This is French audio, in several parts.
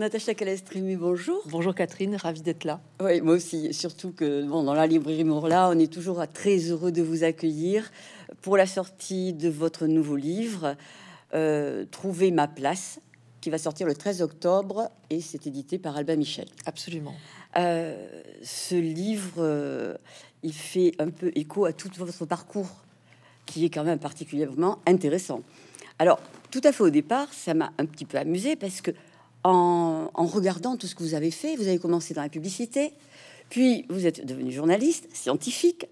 Natacha Calestrimi, bonjour. Bonjour Catherine, ravie d'être là. Oui, moi aussi. Surtout que bon, dans la librairie Mourla, on est toujours très heureux de vous accueillir pour la sortie de votre nouveau livre, euh, Trouver ma place, qui va sortir le 13 octobre et c'est édité par Albin Michel. Absolument. Euh, ce livre, euh, il fait un peu écho à tout votre parcours, qui est quand même particulièrement intéressant. Alors, tout à fait au départ, ça m'a un petit peu amusé parce que en, regardant tout ce que vous avez fait. Vous avez commencé dans la publicité, puis vous êtes devenu journaliste, scientifique.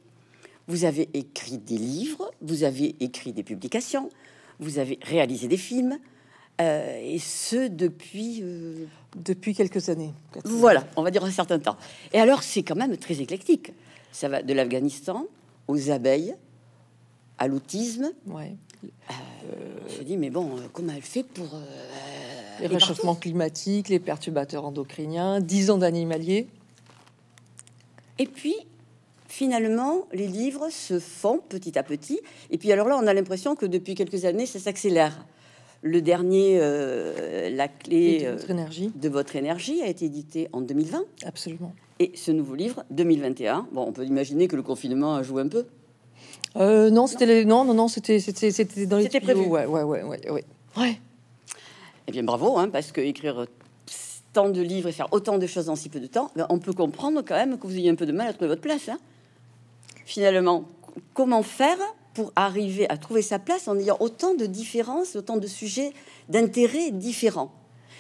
Vous avez écrit des livres, vous avez écrit des publications, vous avez réalisé des films, euh, et ce depuis euh, depuis quelques années. Voilà, on va dire un certain temps. Et alors, c'est quand même très éclectique. Ça va de l'Afghanistan aux abeilles, à l'autisme. Ouais. Euh, je dis, mais bon, comment elle fait pour les réchauffements climatiques, les perturbateurs endocriniens, 10 ans d'animalier. Et puis, finalement, les livres se font petit à petit. Et puis alors là, on a l'impression que depuis quelques années, ça s'accélère. Le dernier, euh, La clé de votre, énergie. de votre énergie, a été édité en 2020. Absolument. Et ce nouveau livre, 2021, bon, on peut imaginer que le confinement a joué un peu. Euh, non, c'était non, non, non, c'était c'était dans les C'était prévu. Ouais, ouais, ouais, ouais, ouais. ouais. Eh bien, bravo, hein, parce que écrire tant de livres et faire autant de choses en si peu de temps, ben, on peut comprendre quand même que vous ayez un peu de mal à trouver votre place. Hein. Finalement, comment faire pour arriver à trouver sa place en ayant autant de différences, autant de sujets d'intérêt différents?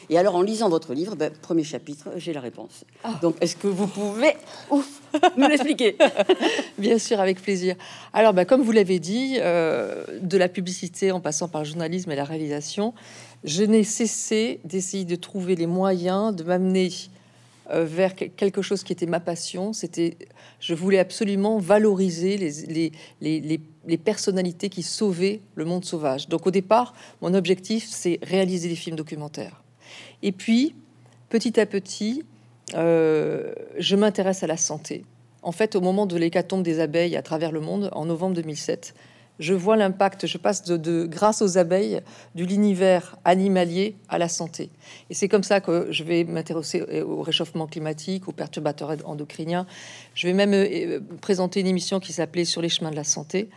Et alors, en lisant votre livre, ben, premier chapitre, j'ai la réponse. Ah. Donc, est-ce que vous pouvez ouf, nous l'expliquer? Bien sûr, avec plaisir. Alors, ben, comme vous l'avez dit, euh, de la publicité en passant par le journalisme et la réalisation, je n'ai cessé d'essayer de trouver les moyens de m'amener euh, vers quelque chose qui était ma passion. C'était, je voulais absolument valoriser les, personnalités qui sauvaient le monde sauvage. Donc au départ, mon objectif, c'est réaliser des films documentaires. Et puis, petit à petit, euh, je m'intéresse à la santé. En fait, au moment de l'hécatombe des abeilles à travers le monde, en novembre 2007, je vois l'impact, je passe de, grâce aux abeilles, de l'univers animalier à la santé. Et c'est comme ça que je vais m'intéresser au réchauffement climatique, aux perturbateurs endocriniens. Je vais même euh, présenter une émission qui s'appelait Sur les chemins de la santé.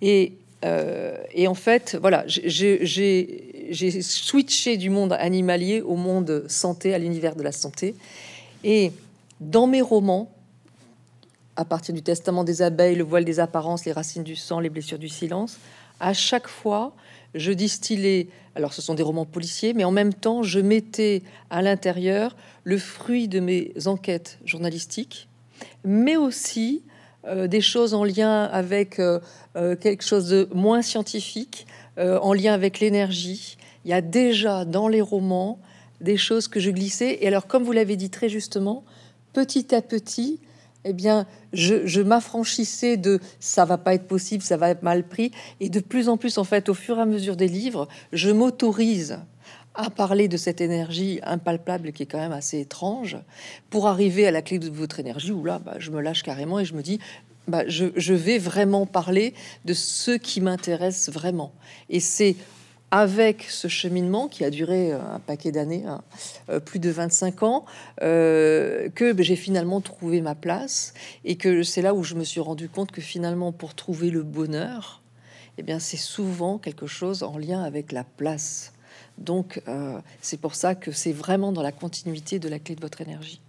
Et euh, et en fait, voilà, j'ai switché du monde animalier au monde santé, à l'univers de la santé. Et dans mes romans, à partir du Testament des abeilles, le voile des apparences, les racines du sang, les blessures du silence, à chaque fois, je distillais, alors ce sont des romans policiers, mais en même temps, je mettais à l'intérieur le fruit de mes enquêtes journalistiques, mais aussi euh, des choses en lien avec euh, euh, quelque chose de moins scientifique, en lien avec l'énergie. Il y a déjà dans les romans des choses que je glissais. Et alors, comme vous l'avez dit très justement, petit à petit, eh bien, je, je m'affranchissais de ça va pas être possible, ça va être mal pris. Et de plus en plus, en fait, au fur et à mesure des livres, je m'autorise à parler de cette énergie impalpable qui est quand même assez étrange, pour arriver à la clé de votre énergie, où là, bah, je me lâche carrément et je me dis, bah, je, vais vraiment parler de ce qui m'intéresse vraiment. Et c'est avec ce cheminement qui a duré euh, un paquet d'années, hein, euh, plus de 25 ans, euh, que j'ai finalement trouvé ma place et que c'est là où je me suis rendu compte que finalement, pour trouver le bonheur, eh bien, c'est souvent quelque chose en lien avec la place donc, c'est pour ça que c'est vraiment dans la continuité de la clé de votre énergie.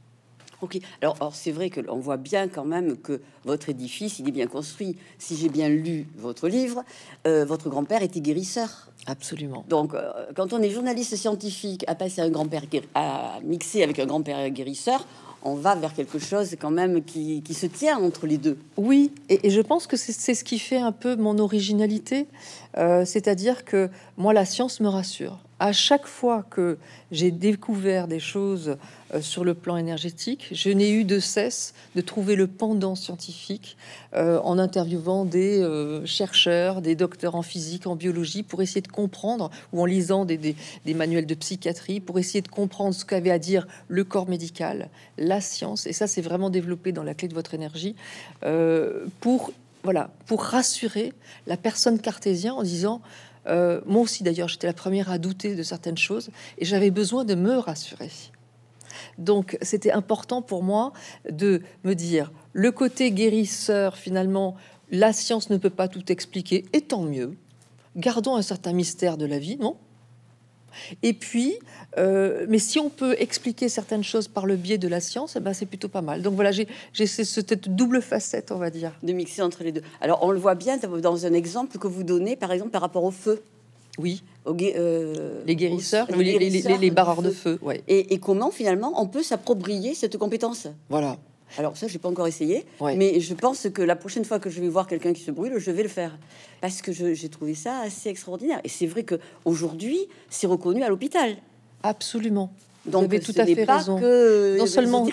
Ok. Alors, c'est vrai que on voit bien quand même que votre édifice, il est bien construit. Si j'ai bien lu votre livre, euh, votre grand-père était guérisseur. Absolument. Donc, euh, quand on est journaliste scientifique, à passer un grand-père à mixer avec un grand-père guérisseur, on va vers quelque chose quand même qui, se tient entre les deux. Oui, et, je pense que c'est ce qui fait un peu mon originalité, c'est-à-dire que moi, la science me rassure à chaque fois que j'ai découvert des choses euh, sur le plan énergétique, je n'ai eu de cesse de trouver le pendant scientifique euh, en interviewant des euh, chercheurs, des docteurs en physique, en biologie, pour essayer de comprendre, ou en lisant des, manuels de psychiatrie, pour essayer de comprendre ce qu'avait à dire le corps médical, la science. Et ça, c'est vraiment développé dans la clé de votre énergie pour voilà, pour rassurer la personne cartésienne en disant euh, moi aussi, d'ailleurs, j'étais la première à douter de certaines choses et j'avais besoin de me rassurer. Donc c'était important pour moi de me dire le côté guérisseur, finalement, la science ne peut pas tout expliquer, et tant mieux. Gardons un certain mystère de la vie, non? Et puis, euh, mais si on peut expliquer certaines choses par le biais de la science, eh ben c'est plutôt pas mal. Donc voilà, j'ai cette double facette, on va dire. De mixer entre les deux. Alors, on le voit bien dans un exemple que vous donnez, par exemple, par rapport au feu. Oui. Euh, les guérisseurs, les, les, barreurs de feu. ouais. et, et, comment finalement on peut s'approprier cette compétence? Voilà. Alors ça, j'ai pas encore essayé, mais je pense que la prochaine fois que je vais voir quelqu'un qui se brûle, je vais le faire parce que j'ai trouvé ça assez extraordinaire. Et c'est vrai que aujourd'hui, c'est reconnu à l'hôpital. Absolument. Donc, Vous avez tout à fait raison. non seulement,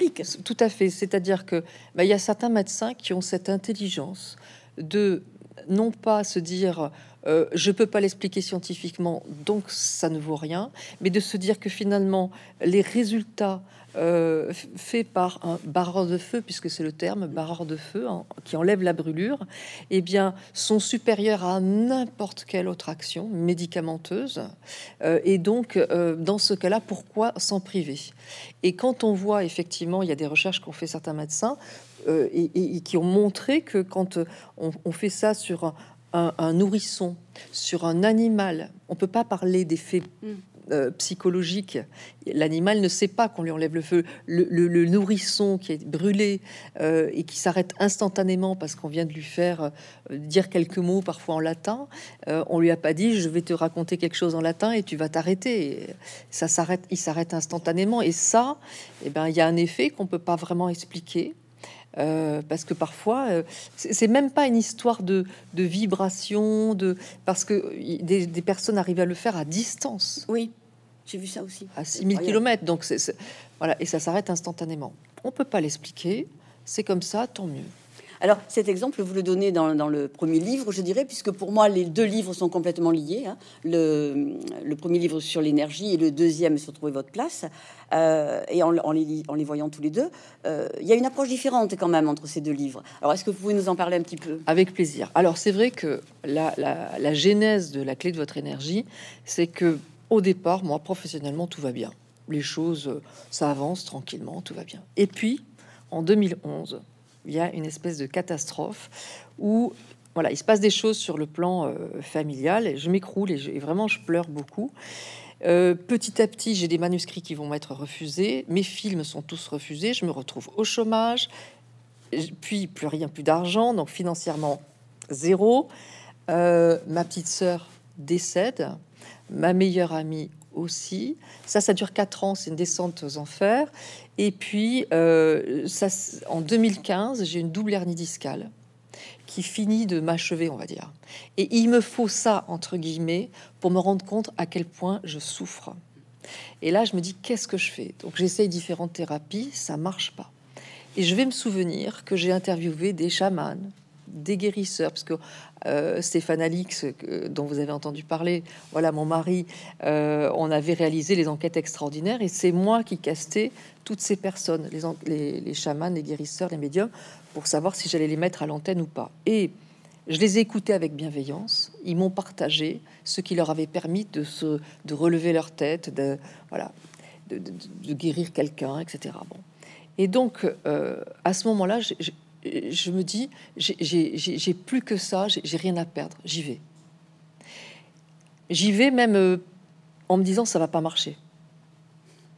tout à fait. C'est-à-dire que bah, il y a certains médecins qui ont cette intelligence de non pas se dire euh, je peux pas l'expliquer scientifiquement, donc ça ne vaut rien, mais de se dire que finalement les résultats euh, fait par un barreur de feu, puisque c'est le terme barreur de feu qui enlève la brûlure, eh bien, sont supérieurs à n'importe quelle autre action médicamenteuse. Euh, et donc, euh, dans ce cas-là, pourquoi s'en priver? Et quand on voit effectivement, il y a des recherches qu'ont fait certains médecins et, qui ont montré que quand on, fait ça sur un, nourrisson, sur un animal, on peut pas parler d'effets mm. Euh, psychologique. L'animal ne sait pas qu'on lui enlève le feu. Le, nourrisson qui est brûlé euh, et qui s'arrête instantanément parce qu'on vient de lui faire euh, dire quelques mots, parfois en latin, on lui a pas dit je vais te raconter quelque chose en latin et tu vas t'arrêter. Ça s'arrête, il s'arrête instantanément. Et ça, eh ben, il y a un effet qu'on peut pas vraiment expliquer. Parce que parfois, c'est même pas une histoire de, de, vibration, de parce que des, des, personnes arrivent à le faire à distance. Oui. J'ai vu ça aussi. À 6000 km. Donc, c'est, voilà, et ça s'arrête instantanément. On peut pas l'expliquer. C'est comme ça, tant mieux. Alors, cet exemple, vous le donnez dans, le premier livre, je dirais, puisque pour moi, les deux livres sont complètement liés. Hein. Le, premier livre sur l'énergie et le deuxième sur Trouver votre place. Euh, et en, les, en, les, voyant tous les deux, euh, il y a une approche différente quand même entre ces deux livres. Alors, est-ce que vous pouvez nous en parler un petit peu? Avec plaisir. Alors, c'est vrai que la, la genèse de la clé de votre énergie, c'est que au départ, moi, professionnellement, tout va bien. Les choses, euh, ça avance tranquillement, tout va bien. Et puis, en 2011, il y a une espèce de catastrophe où, voilà, il se passe des choses sur le plan euh, familial je m'écroule et, vraiment, je pleure beaucoup. Euh, petit à petit, j'ai des manuscrits qui vont m'être refusés. Mes films sont tous refusés. Je me retrouve au chômage. Puis plus rien, plus d'argent. Donc financièrement, zéro. ma petite sœur décède ma meilleure amie aussi. Ça, ça dure quatre ans, c'est une descente aux enfers. Et puis, euh, ça, en 2015, j'ai une double hernie discale qui finit de m'achever, on va dire. Et il me faut ça, entre guillemets, pour me rendre compte à quel point je souffre. Et là, je me dis, qu'est-ce que je fais? Donc, j'essaye différentes thérapies, ça marche pas. Et je vais me souvenir que j'ai interviewé des chamans, des guérisseurs, parce que euh, Stéphane Alix, dont vous avez entendu parler, voilà mon mari, euh, on avait réalisé les enquêtes extraordinaires et c'est moi qui castais toutes ces personnes, les, les, chamans, les guérisseurs, les médiums, pour savoir si j'allais les mettre à l'antenne ou pas. Et je les ai écoutés avec bienveillance. Ils m'ont partagé ce qui leur avait permis de se, de relever leur tête, de voilà, de, guérir quelqu'un, etc. Bon. Et donc, euh, à ce moment-là, je me dis, j'ai plus que ça, j'ai rien à perdre, j'y vais. J'y vais même euh, en me disant ça va pas marcher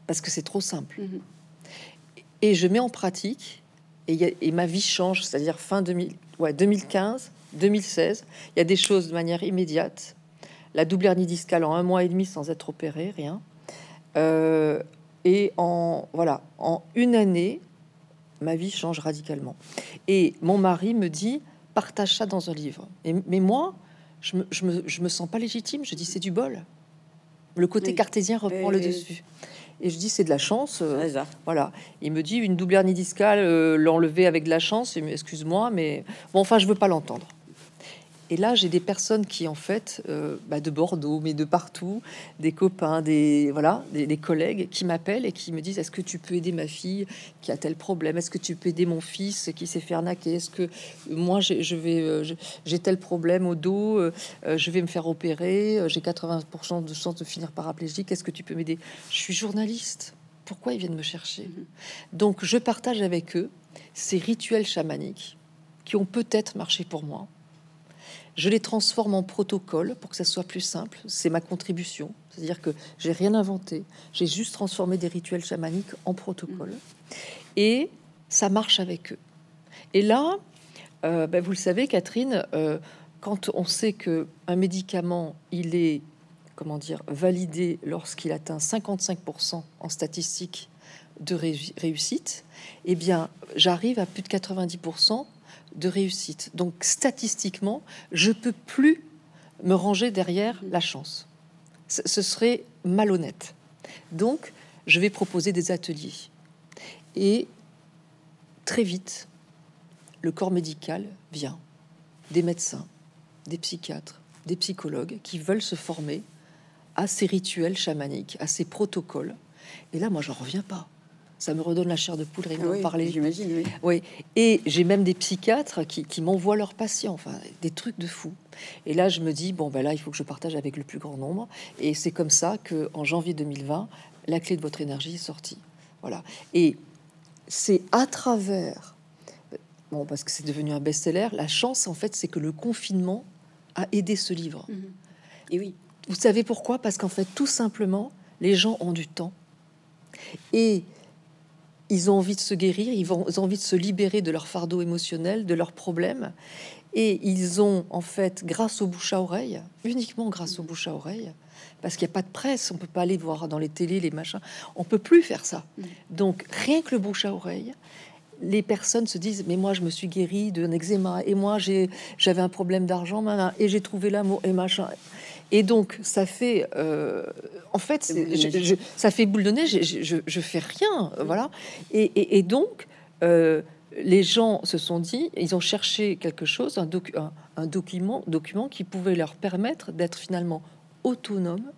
parce que c'est trop simple. Mhm. Et je mets en pratique et, ma vie change, c'est-à-dire fin 2000, ouais, 2015, 2016. Il y a des choses de manière immédiate. La double hernie discale en un mois et demi sans être opéré, rien. Euh, et en voilà, en une année, ma vie change radicalement. Et mon mari me dit, partage ça dans un livre. Et, mais moi, je me, je, me, je me sens pas légitime. Je dis, c'est du bol. Le côté cartésien reprend le dessus. Et je dis, c'est de la chance. Euh, voilà. Il me dit, une double hernie discale, euh, l'enlever avec de la chance. Excuse-moi, mais bon, enfin, je veux pas l'entendre. Et là, j'ai des personnes qui, en fait, euh, bah, de Bordeaux, mais de partout, des copains, des voilà, des, collègues qui m'appellent et qui me disent Est-ce que tu peux aider ma fille qui a tel problème? Est-ce que tu peux aider mon fils qui s'est fait arnaquer? Est-ce que moi, je vais, euh, j'ai tel problème au dos, euh, je vais me faire opérer, j'ai 80% de chance de finir paraplégique. Est-ce que tu peux m'aider? Je suis journaliste. pourquoi ils viennent me chercher? Mhm. Donc je partage avec eux ces rituels chamaniques qui ont peut-être marché pour moi. Je les transforme en protocole pour que ça soit plus simple. C'est ma contribution. C'est-à-dire que j'ai rien inventé. J'ai juste transformé des rituels chamaniques en protocole. Mhm. Et ça marche avec eux. Et là, euh, ben, vous le savez, Catherine, euh, quand on sait que un médicament, il est comment dire, validé lorsqu'il atteint 55% en statistique de réussite, eh bien, j'arrive à plus de 90% de réussite. Donc, statistiquement, je peux plus me ranger derrière la chance. Ce serait malhonnête. Donc, je vais proposer des ateliers. Et très vite, le corps médical vient, des médecins, des psychiatres, des psychologues qui veulent se former à ces rituels chamaniques, à ces protocoles. Et là, moi, j'en reviens pas. Ça me redonne la chair de poule rien oui, parler. J'imagine, oui. Oui. Et j'ai même des psychiatres qui, m'envoient leurs patients, enfin, des trucs de fou. Et là, je me dis, bon, ben là, il faut que je partage avec le plus grand nombre. Et c'est comme ça que, en janvier 2020, la clé de votre énergie est sortie. Voilà. Et c'est à travers, bon, parce que c'est devenu un best-seller, la chance, en fait, c'est que le confinement a aidé ce livre. Mhm. Et oui. Vous savez pourquoi? Parce qu'en fait, tout simplement, les gens ont du temps et ils ont envie de se guérir, ils, ont envie de se libérer de leur fardeau émotionnel, de leurs problèmes. Et ils ont, en fait, grâce au bouche à oreille, uniquement grâce au bouche à oreille, parce qu'il n'y a pas de presse, on peut pas aller voir dans les télés, les machins, on peut plus faire ça. Mm. Donc, rien que le bouche à oreille, les personnes se disent mais moi je me suis guérie d'un eczéma et moi j'ai j'avais un problème d'argent et j'ai trouvé l'amour et machin et donc, ça fait, euh, en fait, ça fait boule de neige. Je, je, fais rien, voilà. Et, donc, euh, les gens se sont dit, ils ont cherché quelque chose, un, un, document, document qui pouvait leur permettre d'être finalement autonomes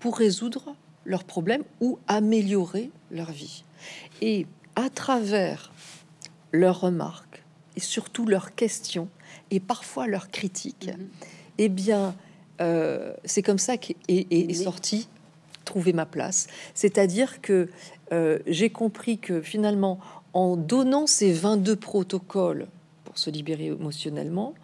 pour résoudre leurs problèmes ou améliorer leur vie. Et à travers leurs remarques et surtout leurs questions et parfois leurs critiques, mm-hmm. eh bien, euh, c'est comme ça qu'est est, sorti trouver ma place. C'est-à-dire que euh, j'ai compris que finalement, en donnant ces 22 protocoles pour se libérer émotionnellement,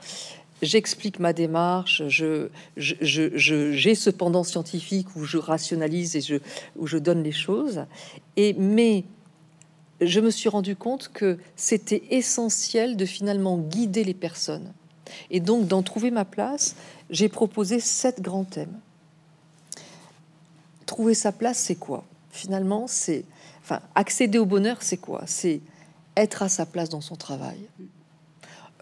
j'explique ma démarche, je, j'ai cependant scientifique où je rationalise et je, où je donne les choses. Et mais je me suis rendu compte que c'était essentiel de finalement guider les personnes. Et donc d'en trouver ma place, j'ai proposé sept grands thèmes. Trouver sa place, c'est quoi? Finalement, c'est, enfin, accéder au bonheur, c'est quoi? C'est être à sa place dans son travail.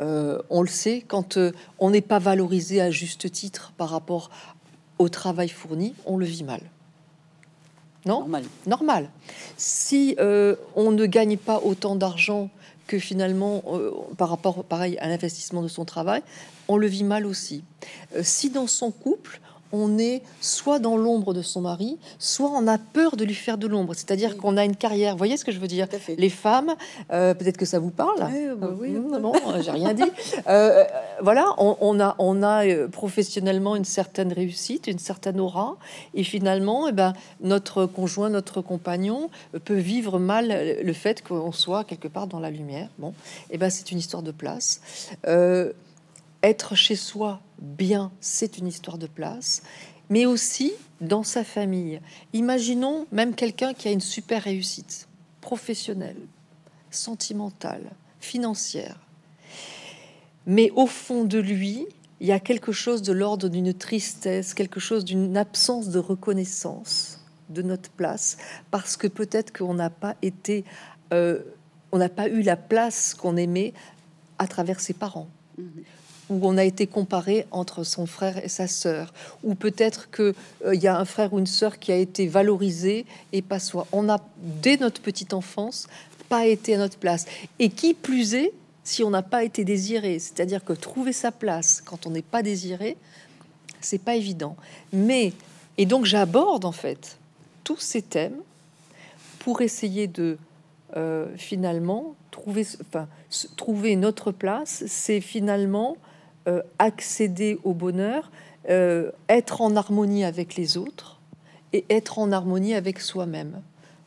Euh, on le sait, quand euh, on n'est pas valorisé à juste titre par rapport au travail fourni, on le vit mal. Non? Normal. Normal. Si euh, on ne gagne pas autant d'argent que finalement, euh, par rapport pareil à l'investissement de son travail, on le vit mal aussi. Euh, si dans son couple, on est soit dans l'ombre de son mari, soit on a peur de lui faire de l'ombre. C'est-à-dire qu'on a une carrière. Vous voyez ce que je veux dire Les femmes, euh, peut-être que ça vous parle. Oui, non, j'ai rien dit. voilà, on, a, on a professionnellement une certaine réussite, une certaine aura, et finalement, eh ben, notre conjoint, notre compagnon peut vivre mal le fait qu'on soit quelque part dans la lumière. Bon, et eh ben, c'est une histoire de place. Être chez soi bien, c'est une histoire de place, mais aussi dans sa famille. Imaginons même quelqu'un qui a une super réussite professionnelle, sentimentale, financière. Mais au fond de lui, il y a quelque chose de l'ordre d'une tristesse, quelque chose d'une absence de reconnaissance de notre place, parce que peut-être qu'on n'a pas été, euh, on n'a pas eu la place qu'on aimait à travers ses parents. Mhm où on a été comparé entre son frère et sa sœur, ou peut-être que euh, il y a un frère ou une sœur qui a été valorisé et pas soi. On a dès notre petite enfance pas été à notre place. Et qui plus est, si on n'a pas été désiré, c'est-à-dire que trouver sa place quand on n'est pas désiré, c'est pas évident. Mais et donc j'aborde en fait tous ces thèmes pour essayer de euh, finalement trouver, enfin, trouver notre place. C'est finalement euh, accéder au bonheur, euh, être en harmonie avec les autres et être en harmonie avec soi-même.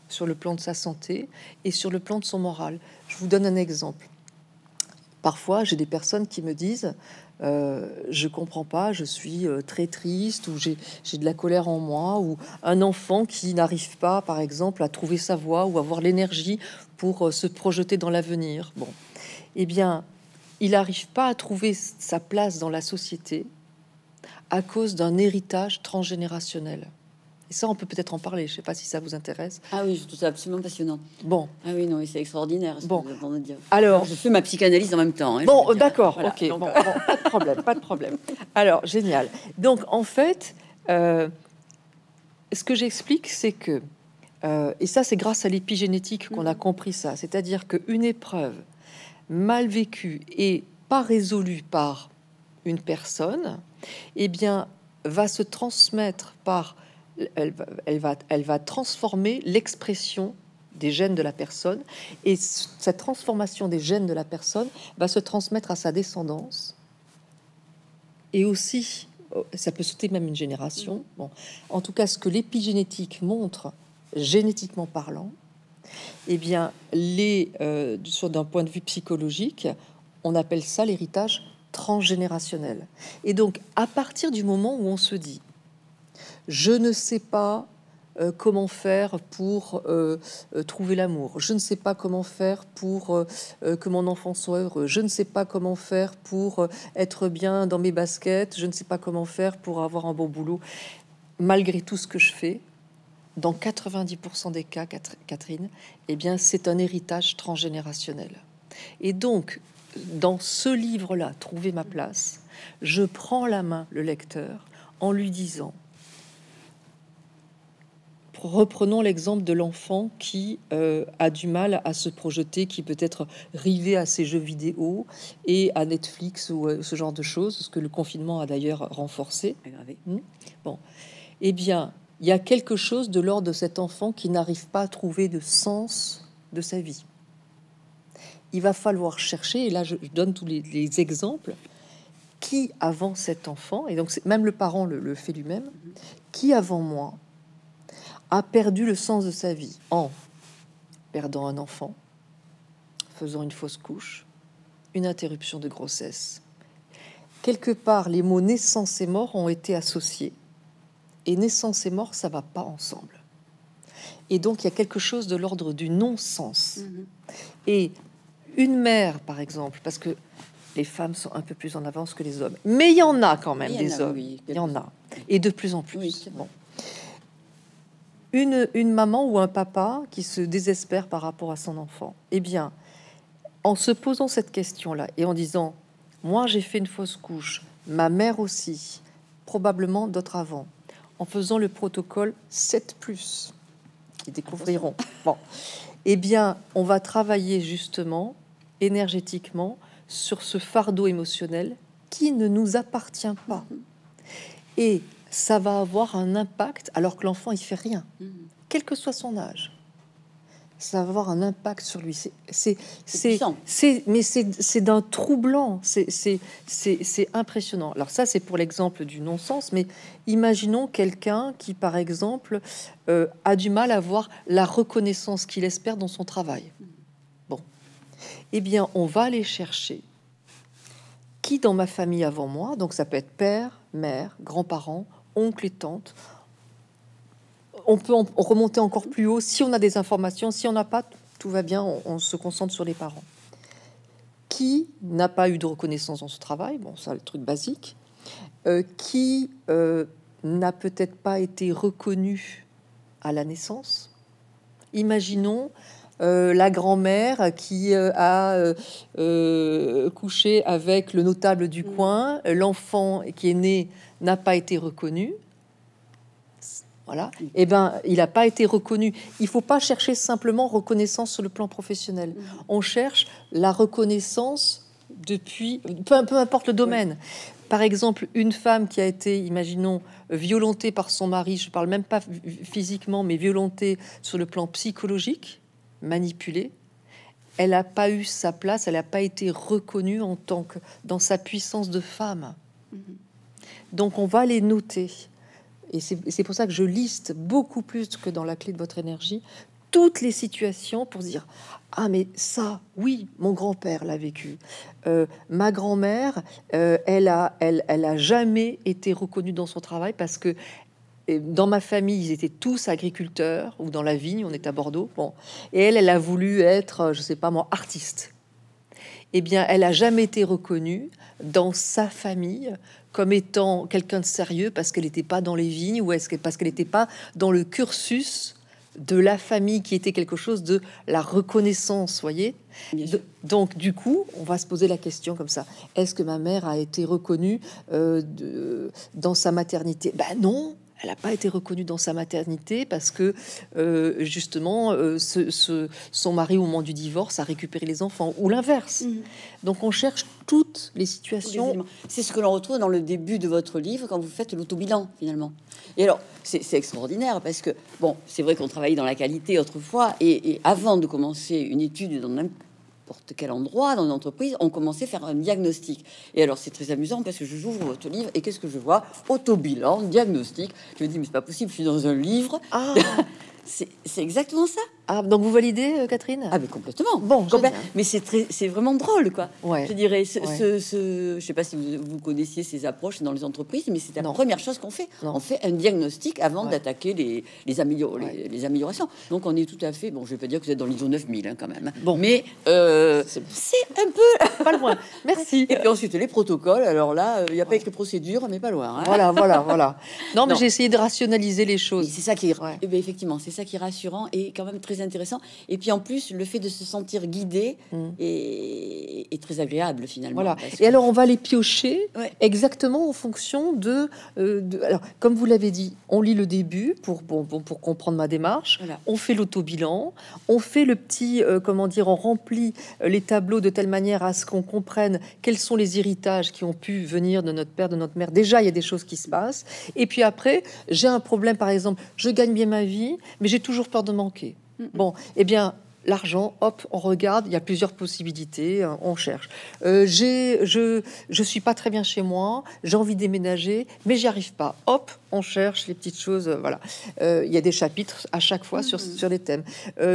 sur le plan de sa santé et sur le plan de son moral. Je vous donne un exemple. Parfois, j'ai des personnes qui me disent euh, je comprends pas, je suis très triste ou j'ai de la colère en moi ou un enfant qui n'arrive pas, par exemple, à trouver sa voie ou avoir l'énergie pour se projeter dans l'avenir. Bon, eh bien, il n'arrive pas à trouver sa place dans la société à cause d'un héritage transgénérationnel. Et ça, on peut peut-être en parler. Je ne sais pas si ça vous intéresse. Ah oui, c'est absolument passionnant. Bon. Ah oui, non, c'est extraordinaire. Bon. Dire. Alors, je fais ma psychanalyse en même temps. Hein, bon, d'accord. Ok. Bon, pas de problème, pas de problème. Alors, génial. Donc, en fait, euh, ce que j'explique, c'est que, euh, et ça, c'est grâce à l'épigénétique qu'on a mm. compris ça. C'est-à-dire qu'une épreuve mal vécue et pas résolue par une personne, eh bien, va se transmettre par elle, va, elle va transformer l'expression des gènes de la personne et cette transformation des gènes de la personne va se transmettre à sa descendance. Et aussi oh, ça peut sauter même une génération. Bon en tout cas ce que l'épigénétique montre génétiquement parlant eh bien les euh, d'un point de vue psychologique on appelle ça l'héritage transgénérationnel et donc à partir du moment où on se dit je ne sais pas euh, comment faire pour euh, trouver l'amour. Je ne sais pas comment faire pour que mon enfant soit heureux. Je ne sais pas comment faire pour être bien dans mes baskets. Je ne sais pas comment faire pour avoir un bon boulot. Malgré tout ce que je fais, dans 90% des cas, Catherine, eh bien, c'est un héritage transgénérationnel. Et donc, dans ce livre-là, Trouver ma place, je prends la main le lecteur en lui disant reprenons l'exemple de l'enfant qui euh, a du mal à se projeter, qui peut être rivé à ses jeux vidéo et à Netflix ou euh, ce genre de choses, ce que le confinement a d'ailleurs renforcé. Hmm? Bon, eh bien, il y a quelque chose de l'ordre de cet enfant qui n'arrive pas à trouver de sens de sa vie. Il va falloir chercher, et là je donne tous les, exemples, qui avant cet enfant, et donc même le parent le fait lui-même, qui avant moi a perdu le sens de sa vie en perdant un enfant, faisant une fausse couche, une interruption de grossesse. Quelque part, les mots naissance et mort ont été associés. Et naissance et mort, ça va pas ensemble. Et donc, il y a quelque chose de l'ordre du non-sens. Mhm. Et une mère, par exemple, parce que les femmes sont un peu plus en avance que les hommes, mais il y en a quand même des hommes. Il y en a. Et de plus en plus. bon une, maman ou un papa qui se désespère par rapport à son enfant, eh bien, en se posant cette question-là et en disant, moi j'ai fait une fausse couche, ma mère aussi, probablement d'autres avant, en faisant le protocole 7 ⁇ qui découvriront. Bon, eh bien, on va travailler justement énergétiquement sur ce fardeau émotionnel qui ne nous appartient pas. Et ça va avoir un impact alors que l'enfant il fait rien, mhm. quel que soit son âge. Ça va avoir un impact sur lui. C'est, c'est, c'est, mais c'est d'un troublant. C'est impressionnant. Alors ça, c'est pour l'exemple du non-sens. Mais imaginons quelqu'un qui, par exemple, euh, a du mal à avoir la reconnaissance qu'il espère dans son travail. Bon, eh bien, on va aller chercher qui dans ma famille avant moi. Donc ça peut être père, mère, grands-parents, oncles et tantes. On peut en remonter encore plus haut si on a des informations. Si on n'a pas, tout va bien, on, se concentre sur les parents. Qui n'a pas eu de reconnaissance dans ce travail? Bon, ça, le truc basique. Euh, qui euh, n'a peut-être pas été reconnu à la naissance? Imaginons euh, la grand-mère qui a couché avec le notable du mmh. coin, l'enfant qui est né n'a pas été reconnu, voilà, eh ben, il n'a pas été reconnu. Il faut pas chercher simplement reconnaissance sur le plan professionnel. Mm. On cherche la reconnaissance depuis, peu, peu importe le domaine. Par exemple, une femme qui a été, imaginons, violentée par son mari, je parle même pas physiquement, mais violentée sur le plan psychologique, manipulée, elle n'a pas eu sa place, elle n'a pas été reconnue en tant que dans sa puissance de femme. Mm-hmm. Donc on va les noter. Et c'est pour ça que je liste beaucoup plus que dans la clé de votre énergie toutes les situations pour dire ah mais ça oui mon grand-père l'a vécu euh, ma grand-mère euh, elle a elle, elle a jamais été reconnue dans son travail parce que euh, dans ma famille, ils étaient tous agriculteurs ou dans la vigne, on est à Bordeaux. Bon, et elle, elle a voulu être, je sais pas moi, artiste. Eh bien, elle a jamais été reconnue dans sa famille comme étant quelqu'un de sérieux parce qu'elle n'était pas dans les vignes ou est-ce que parce qu'elle n'était pas dans le cursus de la famille qui était quelque chose de la reconnaissance, voyez? donc du coup, on va se poser la question comme ça. Est-ce que ma mère a été reconnue euh, de, dans sa maternité? Ben non, elle n'a pas été reconnue dans sa maternité parce que euh, justement euh, ce, son mari au moment du divorce a récupéré les enfants ou l'inverse. Mhm. Donc on cherche toutes les situations. C'est ce que l'on retrouve dans le début de votre livre quand vous faites l'autobilan finalement. Et alors c'est extraordinaire parce que bon c'est vrai qu'on travaillait dans la qualité autrefois et, et avant de commencer une étude dans n'importe quel endroit dans une entreprise, on commençait à faire un diagnostic. Et alors, c'est très amusant parce que je j'ouvre votre livre et qu'est-ce que je vois? Autobilan, diagnostic. Je me dis, mais c'est pas possible, je suis dans un livre. Ah. c'est exactement ça. Ah, donc vous validez, euh, Catherine? Ah, mais complètement. Bon, mais c'est très, c'est vraiment drôle, quoi. Ouais. Je dirais, ce, ce, je sais pas si vous, connaissiez ces approches dans les entreprises, mais c'est la première chose qu'on fait. On fait un diagnostic avant d'attaquer les, les, les, améliorations. Donc on est tout à fait, bon, je vais pas dire que vous êtes dans l'ISO 9000 hein, quand même. Bon, mais euh, c'est un peu pas loin. Merci. Et puis ensuite les protocoles. Alors là, il n'y a pas écrit procédure, mais pas loin. Hein. Voilà, voilà, voilà. Non, mais j'ai essayé de rationaliser les choses. C'est ça qui est, eh ben, effectivement, c'est ça qui est rassurant et quand même très intéressant. Et puis en plus, le fait de se sentir guidé mm. est, très agréable finalement. Voilà. Et alors on va les piocher exactement en fonction de, euh, Alors comme vous l'avez dit, on lit le début pour, pour, pour comprendre ma démarche. On fait l'autobilan. On fait le petit, euh, comment dire, on remplit euh, les tableaux de telle manière à ce qu'on comprenne quels sont les héritages qui ont pu venir de notre père, de notre mère. Déjà, il y a des choses qui se passent. Et puis après, j'ai un problème, par exemple, je gagne bien ma vie, mais j'ai toujours peur de manquer. Bon, eh bien, l'argent, hop, on regarde, il y a plusieurs possibilités, hein, on cherche. Euh, j'ai, je, je suis pas très bien chez moi, j'ai envie de déménager, mais j'y arrive pas. Hop, on cherche les petites choses. Euh, voilà, euh, il y a des chapitres à chaque fois sur, mm-hmm. sur des thèmes.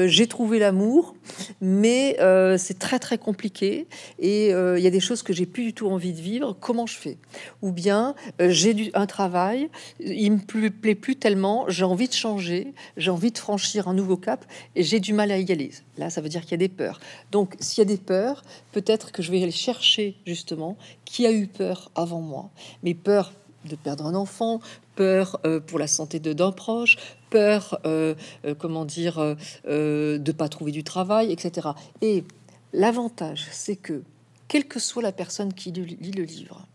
j'ai trouvé l'amour, mais c'est très très compliqué et il y a des choses que j'ai plus du tout envie de vivre. Comment je fais? Ou bien j'ai un travail, il me plaît plus tellement, j'ai envie de changer, j'ai envie de franchir un nouveau cap et j'ai du mal à y aller. Là, ça veut dire qu'il y a des peurs. Donc, s'il y a des peurs, peut-être que je vais aller chercher justement qui a eu peur avant moi. Mais peur de perdre un enfant, peur euh, pour la santé de d'un proche, peur, euh, euh, comment dire, de pas trouver du travail, etc. Et l'avantage, c'est que quelle que soit la personne qui lit le livre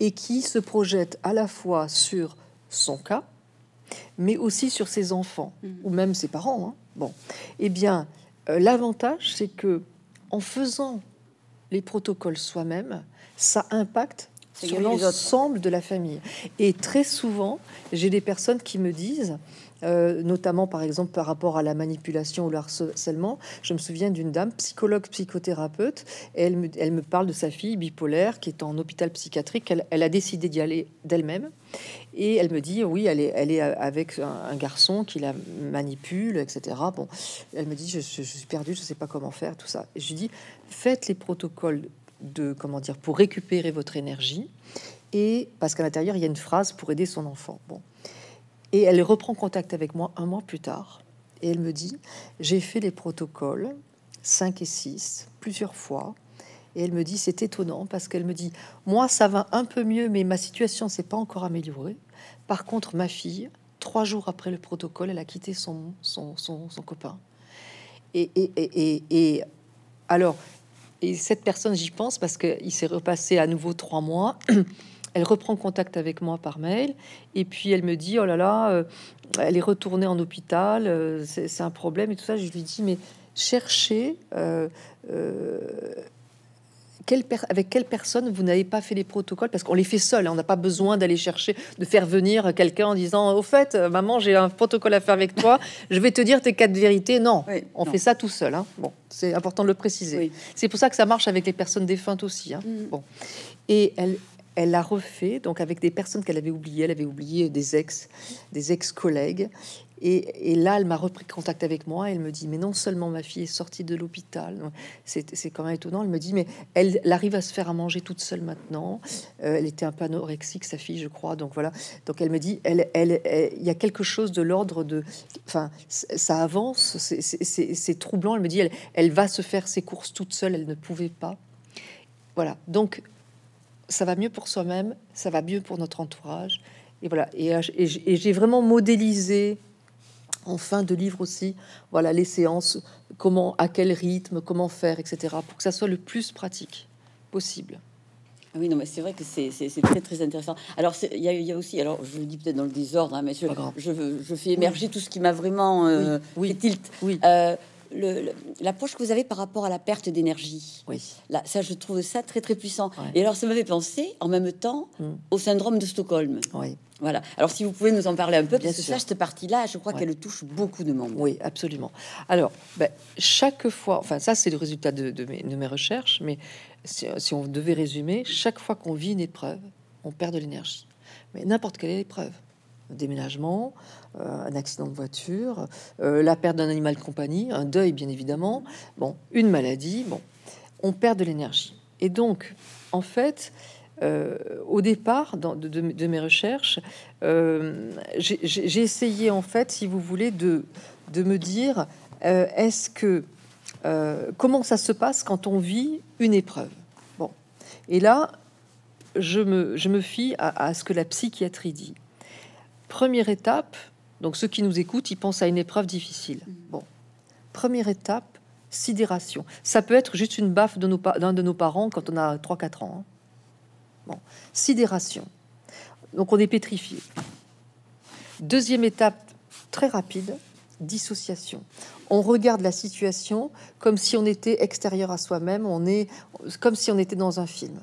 et qui se projette à la fois sur son cas, mais aussi sur ses enfants mmh. ou même ses parents, hein, bon, eh bien, l'avantage, c'est que en faisant les protocoles soi-même, ça impacte sur l'ensemble de la famille. Et très souvent, j'ai des personnes qui me disent, euh, notamment par exemple par rapport à la manipulation ou le harcèlement. Je me souviens d'une dame, psychologue, psychothérapeute, et elle me, elle me parle de sa fille bipolaire qui est en hôpital psychiatrique. Elle, elle a décidé d'y aller d'elle-même. Et elle me dit, oui, elle est, elle est avec un, garçon qui la manipule, etc. Bon, elle me dit, je, je, suis perdue, je ne sais pas comment faire, tout ça. Et je lui dis, faites les protocoles de, comment dire, pour récupérer votre énergie. Et parce qu'à l'intérieur, il y a une phrase pour aider son enfant. Bon. Et elle reprend contact avec moi un mois plus tard. Et elle me dit, j'ai fait les protocoles 5 et 6 plusieurs fois. Et elle me dit, c'est étonnant parce qu'elle me dit, moi, ça va un peu mieux, mais ma situation s'est pas encore améliorée. Par contre, ma fille, trois jours après le protocole, elle a quitté son, son, son, copain. Et, et, et, et, alors, et cette personne, j'y pense parce qu'il s'est repassé à nouveau trois mois. Elle reprend contact avec moi par mail et puis elle me dit oh là là, euh, elle est retournée en hôpital, euh, c'est un problème et tout ça. Je lui dis mais cherchez euh, avec quelle personne vous n'avez pas fait les protocoles? Parce qu'on les fait seuls, hein. on n'a pas besoin d'aller chercher, de faire venir quelqu'un en disant Au fait, maman, j'ai un protocole à faire avec toi, je vais te dire tes quatre vérités. Non, on fait ça tout seul. Hein. Bon, c'est important de le préciser. C'est pour ça que ça marche avec les personnes défuntes aussi. Hein. Mm. Bon. Et elle, elle l'a refait donc avec des personnes qu'elle avait oubliées. Elle avait oublié des ex, des ex-collègues. Et, là, elle m'a repris contact avec moi. Elle me dit, mais non seulement ma fille est sortie de l'hôpital, c'est quand même étonnant. Elle me dit, mais elle, arrive à se faire à manger toute seule maintenant. Euh, elle était un peu anorexique, sa fille, je crois. Donc voilà. Donc elle me dit, il y a quelque chose de l'ordre de, enfin, ça avance. C'est troublant. Elle me dit, elle, va se faire ses courses toute seule. Elle ne pouvait pas. Voilà. Donc ça va mieux pour soi-même, ça va mieux pour notre entourage. Et voilà. Et j'ai vraiment modélisé en fin de livre aussi, voilà les séances, comment, à quel rythme, comment faire, etc., pour que ça soit le plus pratique possible. Ah oui, non, mais c'est vrai que c'est très très intéressant. Alors, il y, y, a aussi, alors je le dis peut-être dans le désordre, hein, mais je, je, fais émerger tout ce qui m'a vraiment euh, oui, tilt. Oui. Euh, l'approche que vous avez par rapport à la perte d'énergie. Oui. Là, ça, je trouve ça très très puissant. Et alors, ça m'avait pensé en même temps mm. au syndrome de Stockholm. Oui. Voilà. Alors, si vous pouvez nous en parler un peu, Bien parce que ça, cette partie-là, je crois qu'elle touche beaucoup de monde. Oui, absolument. Alors, ben, chaque fois, enfin, ça, c'est le résultat de, mes, recherches, mais si, si, on devait résumer, chaque fois qu'on vit une épreuve, on perd de l'énergie. Mais n'importe quelle épreuve, déménagement, euh, un accident de voiture, euh, la perte d'un animal de compagnie, un deuil bien évidemment, bon, une maladie, bon, on perd de l'énergie. Et donc, en fait, euh, au départ de, mes recherches, j'ai essayé en fait, si vous voulez, de, de me dire est-ce que comment ça se passe quand on vit une épreuve? Bon, et là, je me, je me fie à, à ce que la psychiatrie dit. Première étape, donc ceux qui nous écoutent, ils pensent à une épreuve difficile. Mm. Bon, première étape, sidération. Ça peut être juste une baffe d'un de, nos parents quand on a 3-4 ans. Hein. Bon, sidération. Donc on est pétrifié. Deuxième étape, très rapide, dissociation. On regarde la situation comme si on était extérieur à soi-même, on est comme si on était dans un film.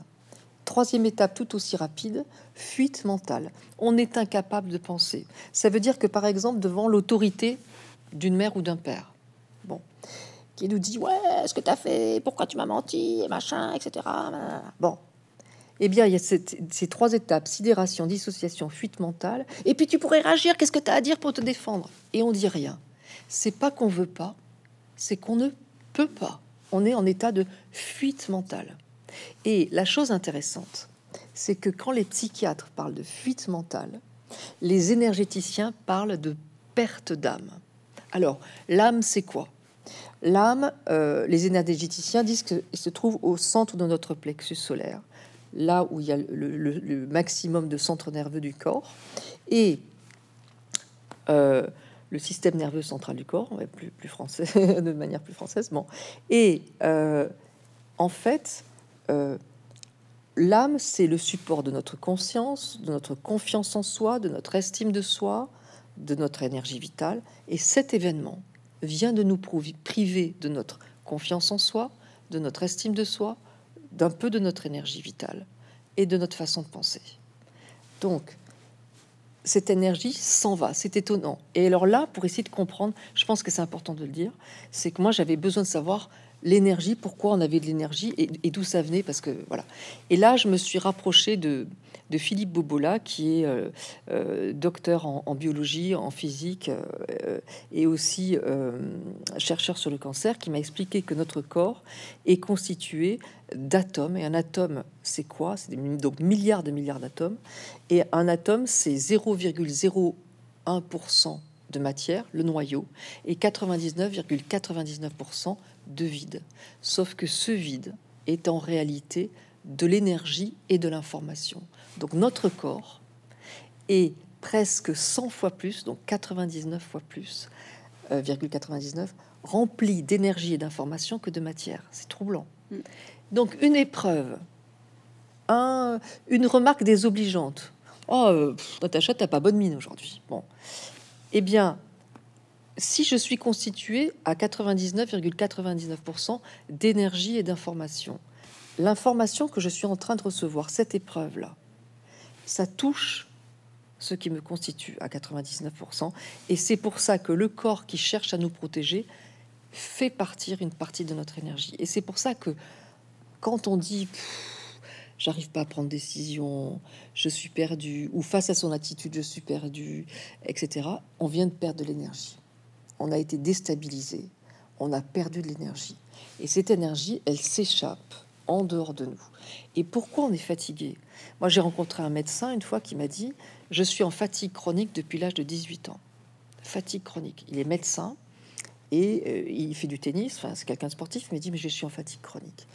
Troisième étape, tout aussi rapide, fuite mentale. On est incapable de penser. Ça veut dire que, par exemple, devant l'autorité d'une mère ou d'un père, bon, qui nous dit ouais, ce que tu as fait, pourquoi tu m'as menti, machin, etc. Bon, eh bien, il y a ces trois étapes sidération, dissociation, fuite mentale. Et puis tu pourrais réagir. Qu'est-ce que tu as à dire pour te défendre? Et on dit rien. C'est pas qu'on veut pas, c'est qu'on ne peut pas. On est en état de fuite mentale. Et la chose intéressante, c'est que quand les psychiatres parlent de fuite mentale, les énergéticiens parlent de perte d'âme. Alors, l'âme, c'est quoi? L'âme, euh, les énergéticiens disent qu'il se trouve au centre de notre plexus solaire, là où il y a le, maximum de centres nerveux du corps, et euh, le système nerveux central du corps, plus, plus de manière plus française. Bon. Et euh, en fait, euh, l'âme, c'est le support de notre conscience, de notre confiance en soi, de notre estime de soi, de notre énergie vitale. Et cet événement vient de nous priver de notre confiance en soi, de notre estime de soi, d'un peu de notre énergie vitale et de notre façon de penser. Donc, cette énergie s'en va, c'est étonnant. Et alors là, pour essayer de comprendre, je pense que c'est important de le dire, c'est que moi j'avais besoin de savoir l'énergie, pourquoi on avait de l'énergie et, d'où ça venait, parce que voilà. Et là, je me suis rapproché de, Philippe Bobola, qui est euh, euh, docteur en, biologie, en physique euh, et aussi chercheur sur le cancer, qui m'a expliqué que notre corps est constitué d'atomes. Et un atome, c'est quoi? C'est donc milliards de milliards d'atomes. Et un atome, c'est 0,01% de matière, le noyau, et 99,99% de vide. Sauf que ce vide est en réalité de l'énergie et de l'information. Donc notre corps est presque 100 fois plus, donc 99 fois plus, euh, 99, rempli d'énergie et d'information que de matière. C'est troublant. Mm. Donc une épreuve, un, une remarque désobligeante. Oh, euh, Natacha, t'as pas bonne mine aujourd'hui. Bon, eh bien, si je suis constitué à 99,99% d'énergie et d'information, l'information que je suis en train de recevoir, cette épreuve-là, ça touche ce qui me constitue à 99%. Et c'est pour ça que le corps qui cherche à nous protéger fait partir une partie de notre énergie. Et c'est pour ça que quand on dit j'arrive pas à prendre décision, je suis perdu, ou face à son attitude, je suis perdu, etc. On vient de perdre de l'énergie. On a été déstabilisé, on a perdu de l'énergie. Et cette énergie, elle s'échappe en dehors de nous. Et pourquoi on est fatigué? Moi, j'ai rencontré un médecin une fois qui m'a dit Je suis en fatigue chronique depuis l'âge de 18 ans. Fatigue chronique. Il est médecin et euh, il fait du tennis. Enfin, c'est quelqu'un de sportif. Il m'a dit Mais je suis en fatigue chronique.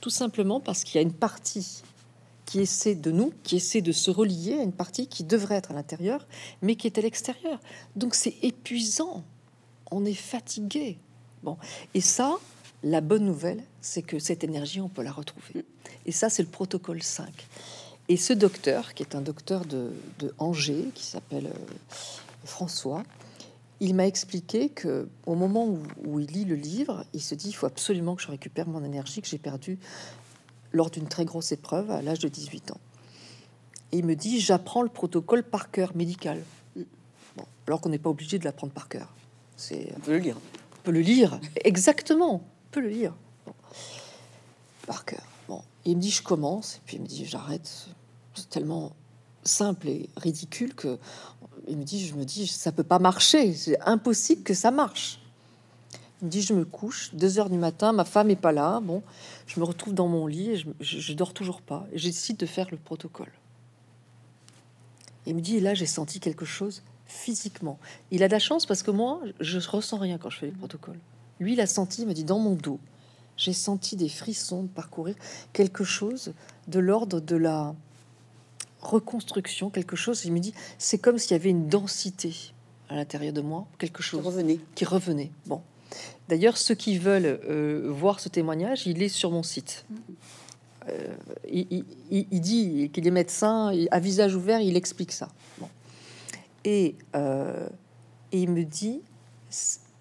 Tout simplement parce qu'il y a une partie qui essaie de nous, qui essaie de se relier à une partie qui devrait être à l'intérieur, mais qui est à l'extérieur. Donc c'est épuisant. On est fatigué. Bon, et ça, la bonne nouvelle, c'est que cette énergie, on peut la retrouver. Et ça, c'est le protocole 5. Et ce docteur, qui est un docteur de, Angers, qui s'appelle euh, François, il m'a expliqué que au moment où, il lit le livre, il se dit il faut absolument que je récupère mon énergie que j'ai perdue lors d'une très grosse épreuve à l'âge de 18 ans. Et il me dit j'apprends le protocole par cœur médical. Alors qu'on n'est pas obligé de l'apprendre par cœur. C'est on peut le lire. On peut le lire exactement le lire par cœur. Bon, il me dit je commence, et puis il me dit j'arrête. C'est tellement simple et ridicule que il me dit je me dis ça peut pas marcher, c'est impossible que ça marche. Il me dit je me couche, deux heures du matin, ma femme est pas là, bon, je me retrouve dans mon lit et je, je, dors toujours pas. Et j'ai de faire le protocole. Il me dit là j'ai senti quelque chose physiquement. Il a de la chance parce que moi je ressens rien quand je fais le protocole. Lui, il a senti, il me dit, dans mon dos, j'ai senti des frissons de parcourir quelque chose de l'ordre de la reconstruction, quelque chose. Il me dit, c'est comme s'il y avait une densité à l'intérieur de moi, quelque chose qui revenait. Qui revenait. Bon. D'ailleurs, ceux qui veulent euh, voir ce témoignage, il est sur mon site. Euh, il, dit qu'il est médecin, à visage ouvert, il explique ça. Et, euh, et il me dit,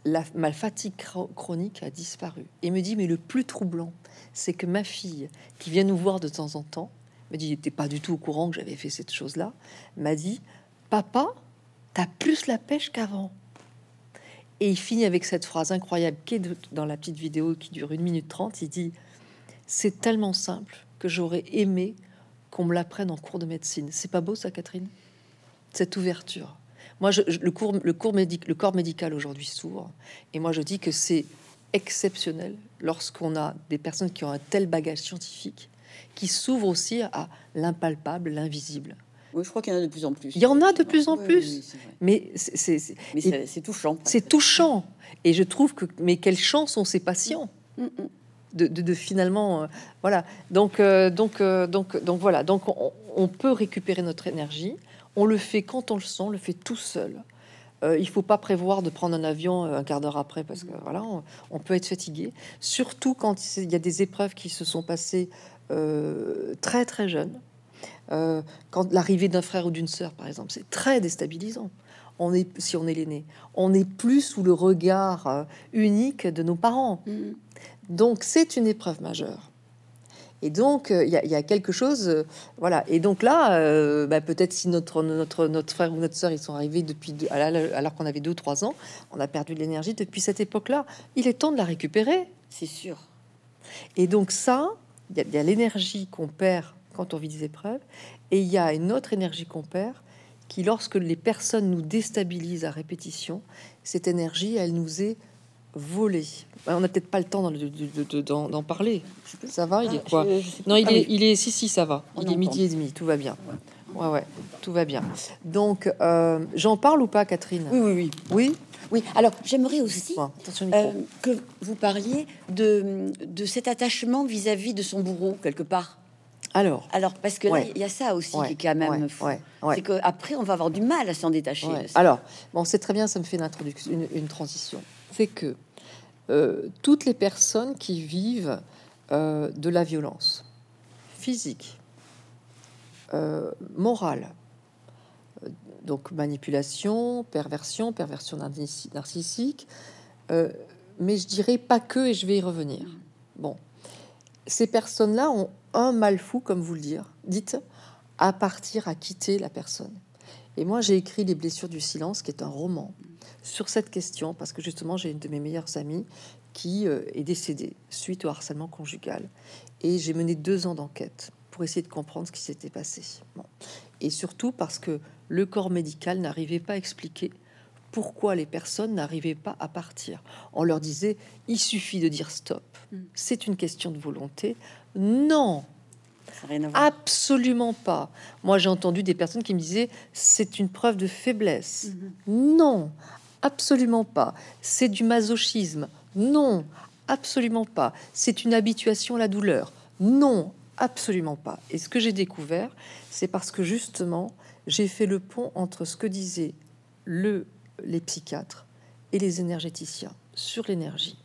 la, ma fatigue chronique a disparu. Et me dit, mais le plus troublant, c'est que ma fille, qui vient nous voir de temps en temps, me dit, n'était pas du tout au courant que j'avais fait cette chose-là, m'a dit, papa, t'as plus la pêche qu'avant. Et il finit avec cette phrase incroyable qui est dans la petite vidéo qui dure une minute trente. Il dit, c'est tellement simple que j'aurais aimé qu'on me l'apprenne en cours de médecine. C'est pas beau ça, Catherine? Cette ouverture. Moi, je, le, cours, le, cours médic, le corps médical aujourd'hui s'ouvre, et moi je dis que c'est exceptionnel lorsqu'on a des personnes qui ont un tel bagage scientifique, qui s'ouvrent aussi à l'impalpable, l'invisible. Oui, je crois qu'il y en a de plus en plus. Il y en a de plus en plus, mais c'est touchant. C'est touchant, et je trouve que mais quelle chance ont ces patients. Mm, mm. De, de, finalement, euh, voilà. Donc, euh, donc, euh, donc, donc voilà. Donc, on, peut récupérer notre énergie. On le fait quand on le sent, on le fait tout seul. Euh, il faut pas prévoir de prendre un avion euh, un quart d'heure après parce que voilà, on, peut être fatigué. Surtout quand il y a des épreuves qui se sont passées euh, très très jeunes. quand l'arrivée d'un frère ou d'une sœur, par exemple, c'est très déstabilisant. On est, si on est l'aîné, on n'est plus sous le regard unique de nos parents. Mm. Donc c'est une épreuve majeure. Et donc, euh, il y, a quelque chose, euh, voilà. Et donc là, euh, bah, peut-être si notre, notre, notre frère ou notre soeur, ils sont arrivés depuis, alors qu'on avait deux ou trois ans, on a perdu de l'énergie depuis cette époque-là. Il est temps de la récupérer. C'est sûr. Et donc ça, il y a, l'énergie qu'on perd quand on vit des épreuves, et il y a une autre énergie qu'on perd qui, lorsque les personnes nous déstabilisent à répétition, cette énergie, elle nous est volée on n'a peut-être pas le temps d'en parler. Ça va, il est ah, quoi Non, il est, il est, si, si, ça va. il est midi et demi, tout va bien. Ouais, ouais, tout va bien. Donc, euh, j'en parle ou pas, Catherine? Oui, oui, oui. Oui? Oui, alors j'aimerais aussi euh, que vous parliez de, de cet attachement vis-à-vis de son bourreau, quelque part. Alors, alors parce que il y a ça aussi qui est quand même fou. C'est qu'après, on va avoir du mal à s'en détacher. Alors, bon, c'est très bien, ça me fait une introduction, une, une transition. C'est que euh, toutes les personnes qui vivent euh, de la violence physique, euh, morale, donc manipulation, perversion, perversion narcissique, mais je dirais pas que, et je vais y revenir. Bon, ces personnes-là ont un mal fou, comme vous le dire, dites, à partir à quitter la personne. Et moi, j'ai écrit Les blessures du silence, qui est un roman sur cette question parce que justement j'ai une de mes meilleures amies qui euh, est décédée suite au harcèlement conjugal et j'ai mené deux ans d'enquête pour essayer de comprendre ce qui s'était passé. Et surtout parce que le corps médical n'arrivait pas à expliquer pourquoi les personnes n'arrivaient pas à partir. On leur disait, il suffit de dire stop. Mm. C'est une question de volonté. Non, Absolument pas. Moi, j'ai entendu des personnes qui me disaient c'est une preuve de faiblesse. Mm-hmm. Non, absolument pas. C'est du masochisme. Non, absolument pas. C'est une habituation à la douleur. Non, absolument pas. Et ce que j'ai découvert, c'est parce que justement, j'ai fait le pont entre ce que disaient le, les psychiatres et les énergéticiens sur l'énergie.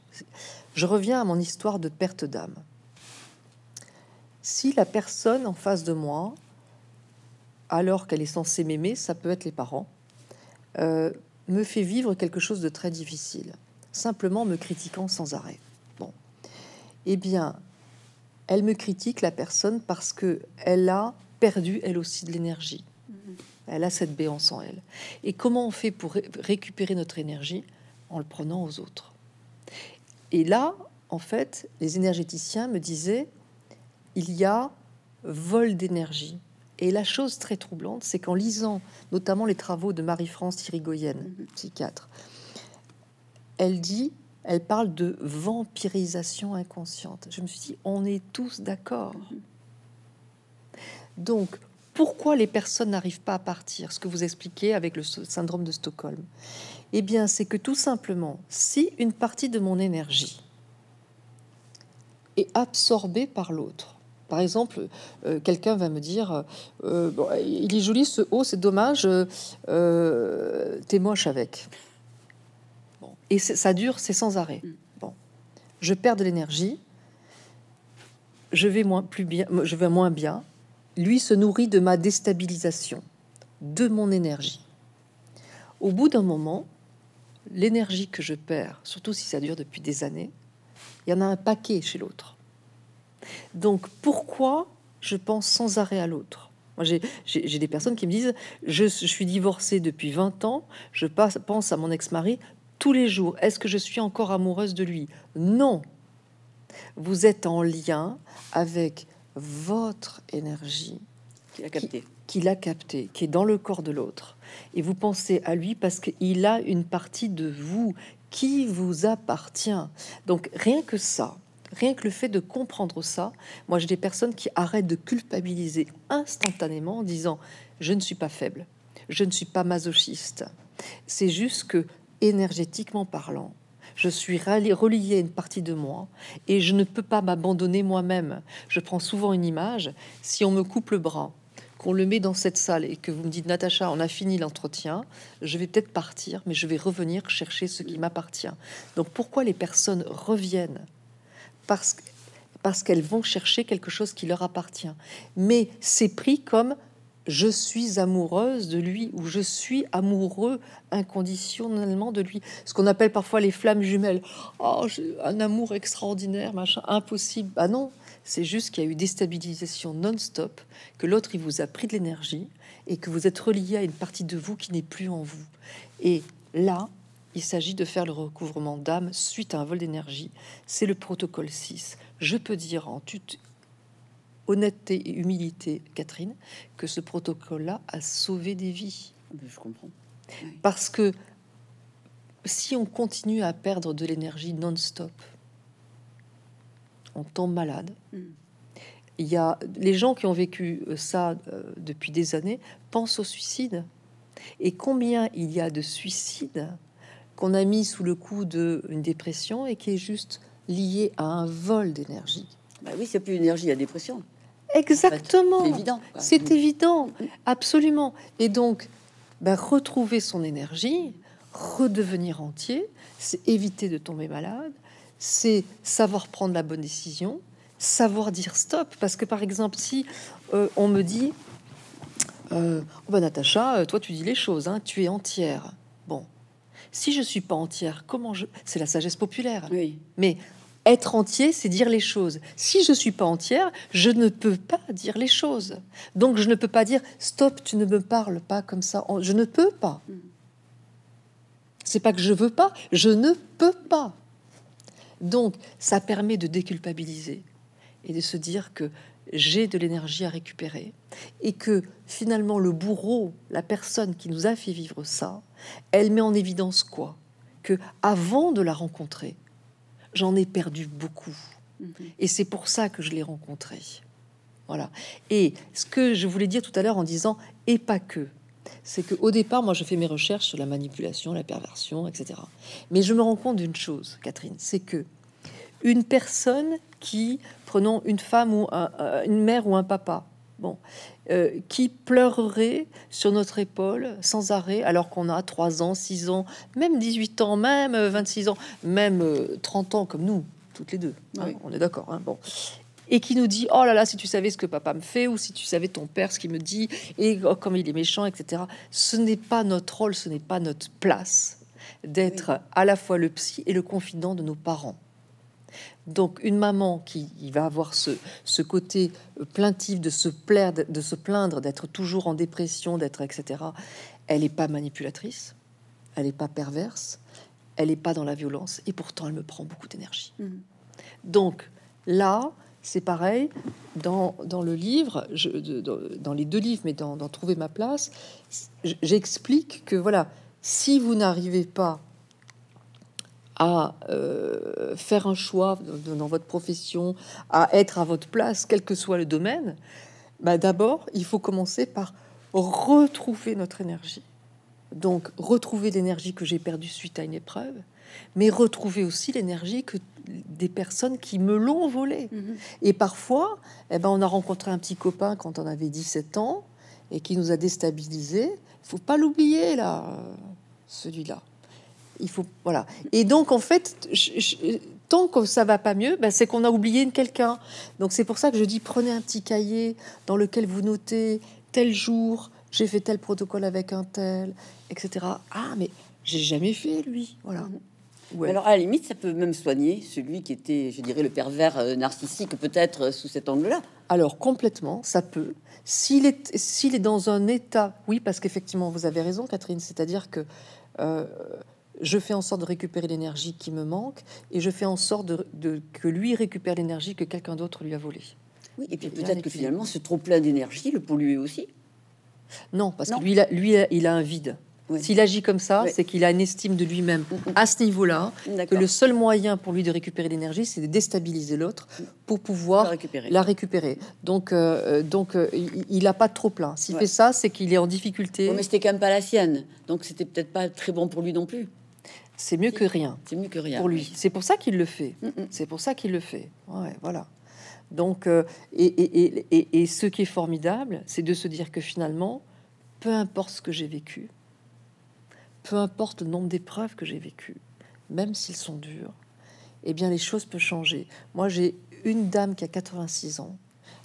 Je reviens à mon histoire de perte d'âme. Si la personne en face de moi, alors qu'elle est censée m'aimer, ça peut être les parents, euh, me fait vivre quelque chose de très difficile, simplement me critiquant sans arrêt. Bon, eh bien, elle me critique la personne parce que elle a perdu elle aussi de l'énergie. Elle a cette béance en elle. Et comment on fait pour récupérer notre énergie? En le prenant aux autres. Et là, en fait, les énergéticiens me disaient, il y a vol d'énergie. Et la chose très troublante, c'est qu'en lisant notamment les travaux de Marie-France Irigoyen, mhm. psychiatre, elle dit, elle parle de vampirisation inconsciente. Je me suis dit, on est tous d'accord. Mhm. Donc, pourquoi les personnes n'arrivent pas à partir? Ce que vous expliquez avec le syndrome de Stockholm. Eh bien, c'est que tout simplement, si une partie de mon énergie est absorbée par l'autre, par exemple, euh, quelqu'un va me dire euh, Il est joli ce haut, c'est dommage, euh, t'es moche avec. Et ça dure, c'est sans arrêt. Mm. Bon. Je perds de l'énergie, je vais moins, plus bien, je vais moins bien. Lui se nourrit de ma déstabilisation, de mon énergie. Au bout d'un moment, l'énergie que je perds, surtout si ça dure depuis des années, il y en a un paquet chez l'autre. Donc pourquoi je pense sans arrêt à l'autre? Moi, j'ai des personnes qui me disent je, suis divorcée depuis 20 ans, je pense à mon ex-mari tous les jours. Est-ce que je suis encore amoureuse de lui? Non. Vous êtes en lien avec votre énergie qu'il a capté. Qu'il a capté, qui est dans le corps de l'autre. Et vous pensez à lui parce qu'il a une partie de vous qui vous appartient. Donc rien que ça, Rien que le fait de comprendre ça, moi j'ai des personnes qui arrêtent de culpabiliser instantanément en disant je ne suis pas faible, je ne suis pas masochiste. C'est juste que énergétiquement parlant, je suis relié à une partie de moi et je ne peux pas m'abandonner moi-même. Je prends souvent une image, si on me coupe le bras, qu'on le met dans cette salle et que vous me dites Natacha, on a fini l'entretien, je vais peut-être partir, mais je vais revenir chercher ce qui m'appartient. Donc pourquoi les personnes reviennent parce, parce qu'elles vont chercher quelque chose qui leur appartient. Mais c'est pris comme je suis amoureuse de lui ou je suis amoureux inconditionnellement de lui. Ce qu'on appelle parfois les flammes jumelles. Oh, un amour extraordinaire, machin, impossible. Ah non, c'est juste qu'il y a eu déstabilisation non-stop, que l'autre il vous a pris de l'énergie et que vous êtes relié à une partie de vous qui n'est plus en vous. Et là, il s'agit de faire le recouvrement d'âme suite à un vol d'énergie. C'est le protocole 6. Je peux dire en toute honnêteté et humilité, Catherine, que ce protocole-là a sauvé des vies. Je comprends. Parce que si on continue à perdre de l'énergie non-stop, on tombe malade. Hmm. Il y a les gens qui ont vécu ça euh, depuis des années pensent au suicide. Et combien il y a de suicides qu'on a mis sous le coup d'une dépression et qui est juste lié à un vol d'énergie. Bah oui, c'est plus énergie, la dépression. Exactement. C'est évident. C'est évident, absolument. Et donc, bah, retrouver son énergie, redevenir entier, c'est éviter de tomber malade, c'est savoir prendre la bonne décision, savoir dire stop. Parce que, par exemple, si euh, on me dit, euh, oh bah, Natacha, toi tu dis les choses, hein, tu es entière. Si je suis pas entière, comment je C'est la sagesse populaire. Oui. Mais être entier, c'est dire les choses. Si je suis pas entière, je ne peux pas dire les choses. Donc je ne peux pas dire stop, tu ne me parles pas comme ça. Je ne peux pas. Mm. C'est pas que je veux pas, je ne peux pas. Donc ça permet de déculpabiliser et de se dire que j'ai de l'énergie à récupérer et que finalement le bourreau, la personne qui nous a fait vivre ça, elle met en évidence quoi? Que avant de la rencontrer, j'en ai perdu beaucoup. Mhm. Et c'est pour ça que je l'ai rencontrée. Voilà. Et ce que je voulais dire tout à l'heure en disant et pas que, c'est que au départ, moi, je fais mes recherches sur la manipulation, la perversion, etc. Mais je me rends compte d'une chose, Catherine, c'est que une personne qui, prenons une femme ou une mère ou un papa, bon, euh, qui pleurerait sur notre épaule sans arrêt alors qu'on a 3 ans, 6 ans, même 18 ans, même 26 ans, même 30 euh, ans comme nous, toutes les deux. Hein, on est d'accord. Hein, bon. Et qui nous dit Oh là là, si tu savais ce que papa me fait, ou si tu savais ton père ce qu'il me dit, et oh, comme il est méchant, etc. Ce n'est pas notre rôle, ce n'est pas notre place d'être à la fois le psy et le confident de nos parents. Donc une maman qui va avoir ce, côté plaintif de se, plaindre, de se plaindre, d'être toujours en dépression, d'être etc. Elle n'est pas manipulatrice, elle n'est pas perverse, elle n'est pas dans la violence et pourtant elle me prend beaucoup d'énergie. Mmh. Donc là, c'est pareil dans, le livre, dans les deux livres, mais dans, dans Trouver ma place, j'explique que voilà, si vous n'arrivez pas à euh, faire un choix dans votre profession, à être à votre place, quel que soit le domaine, bah d'abord, il faut commencer par retrouver notre énergie. Donc, retrouver l'énergie que j'ai perdue suite à une épreuve, mais retrouver aussi l'énergie que des personnes qui me l'ont volée. Mhm. Et parfois, eh ben, on a rencontré un petit copain quand on avait 17 ans et qui nous a déstabilisés. Il faut pas l'oublier, là, celui-là il faut voilà. Et donc en fait, tant que ça va pas mieux, ben, c'est qu'on a oublié quelqu'un. Donc c'est pour ça que je dis prenez un petit cahier dans lequel vous notez tel jour j'ai fait tel protocole avec un tel, etc. Ah mais j'ai jamais fait lui, voilà. Mhm. Alors à la limite, ça peut même soigner celui qui était, je dirais, le pervers euh, narcissique, peut-être euh, sous cet angle-là. Alors complètement, ça peut. S'il est, s'il est dans un état, oui, parce qu'effectivement, vous avez raison, Catherine, c'est-à-dire que euh, je fais en sorte de récupérer l'énergie qui me manque et je fais en sorte de, que lui récupère l'énergie que quelqu'un d'autre lui a volée. Oui, et puis peut-être que finalement ce trop plein d'énergie le pollue aussi. Non, parce que lui, il a, lui, il a un vide. S'il agit comme ça, c'est qu'il a une estime de lui-même mm, mm. à ce niveau-là, que le seul moyen pour lui de récupérer l'énergie, c'est de déstabiliser l'autre pour pouvoir la récupérer. Donc, euh, donc euh, il n'a pas trop plein. S'il fait ça, c'est qu'il est en difficulté. mais c'était quand même pas la sienne, donc c'était peut-être pas très bon pour lui non plus. C'est mieux que rien. C'est mieux que rien pour lui. C'est pour ça qu'il le fait. Mm, mm. C'est pour ça qu'il le fait. Ouais, voilà. Donc, euh, et, et, et, et, ce qui est formidable, c'est de se dire que finalement, peu importe ce que j'ai vécu, peu importe le nombre d'épreuves que j'ai vécues, même s'ils sont durs, eh bien, les choses peuvent changer. Moi, j'ai une dame qui a 86 ans,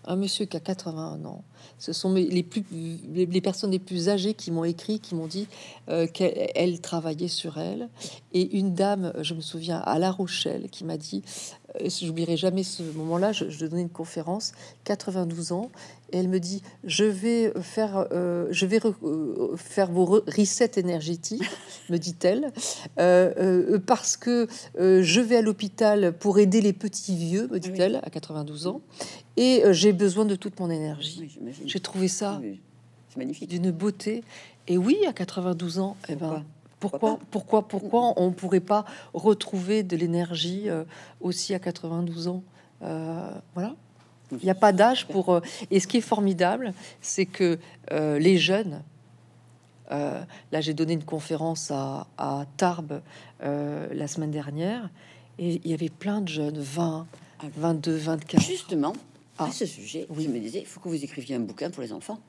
un monsieur qui a 81 ans, ce sont les, plus, les, personnes les plus âgées qui m'ont écrit, qui m'ont dit euh, qu'elle travaillait sur elle. Et une dame, je me souviens, à La Rochelle, qui m'a dit, euh, j'oublierai jamais ce moment-là, je, je, donnais une conférence, 92 ans, et elle me dit, je vais faire, euh, je vais faire vos reset énergétiques, me dit-elle, parce que je vais à l'hôpital pour aider les petits vieux, me dit-elle, à 92 ans, et j'ai besoin de toute mon énergie. J'ai trouvé ça magnifique, d'une beauté. Et oui, à 92 ans, eh ben, pourquoi, pourquoi, pourquoi, on pourrait pas retrouver de l'énergie euh, aussi à 92 ans euh, Voilà. Il n'y a pas d'âge pour. Euh, et ce qui est formidable, c'est que les jeunes. là, j'ai donné une conférence à, à Tarbes la semaine dernière, et il y avait plein de jeunes, 20, 22, 24. Justement, à ah. ce sujet, oui. je me disais, il faut que vous écriviez un bouquin pour les enfants.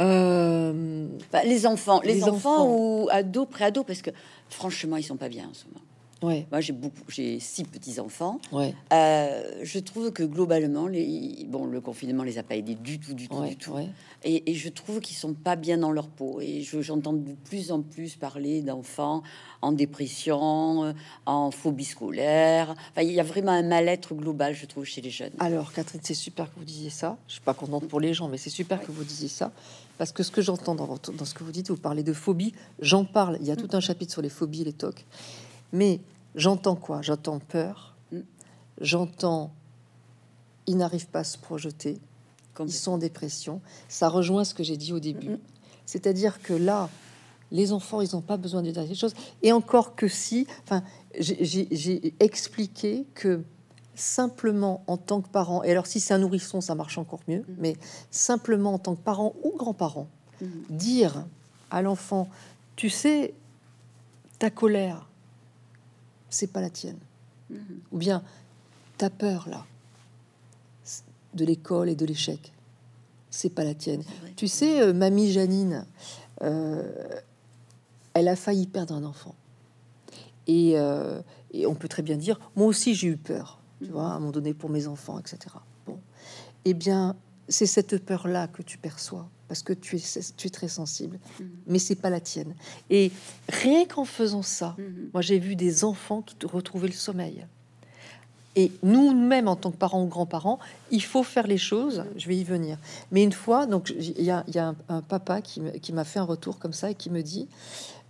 Euh, les enfants, les, enfants, ou ados, pré-ados, parce que franchement, ils sont pas bien en ce moment. Ouais. Moi, j'ai beaucoup, j'ai six petits enfants. Ouais. Euh, je trouve que globalement, les, bon, le confinement les a pas aidés du tout, du tout, du tout. Et, je trouve qu'ils sont pas bien dans leur peau. Et j'entends de plus en plus parler d'enfants en dépression, euh, en phobie scolaire. Enfin, il y a vraiment un mal-être global, je trouve, chez les jeunes. Alors, Catherine, c'est super que vous disiez ça. Je suis pas contente pour les gens, mais c'est super que vous disiez ça. Parce que ce que j'entends dans, dans ce que vous dites, vous parlez de phobie, j'en parle. Il y a tout un chapitre sur les phobies et les tocs. Mais j'entends quoi? J'entends peur, mm. j'entends ils n'arrivent pas à se projeter, ils sont en dépression. Ça rejoint ce que j'ai dit au début. C'est-à-dire que là, les enfants, ils n'ont pas besoin de dire choses. Et encore que si, enfin, j'ai expliqué que simplement en tant que parent, et alors si c'est un nourrisson, ça marche encore mieux, mm-hmm. mais simplement en tant que parent ou grand-parent, mm-hmm. dire à l'enfant, tu sais, ta colère, c'est pas la tienne. Ou bien, ta peur là, de l'école et de l'échec. C'est pas la tienne. Tu sais, euh, mamie Janine, euh, elle a failli perdre un enfant. Euh, et, on peut très bien dire, moi aussi j'ai eu peur, tu vois, à un moment donné pour mes enfants, etc. Bon, eh bien, c'est cette peur-là que tu perçois parce que tu es, tu es très sensible, mm-hmm. mais c'est pas la tienne. Et rien qu'en faisant ça, mm-hmm. moi j'ai vu des enfants qui retrouvaient le sommeil. Et nous-mêmes, en tant que parents ou grands-parents, il faut faire les choses. Je vais y venir. Mais une fois, donc il y a, un, papa qui m'a fait un retour comme ça et qui me dit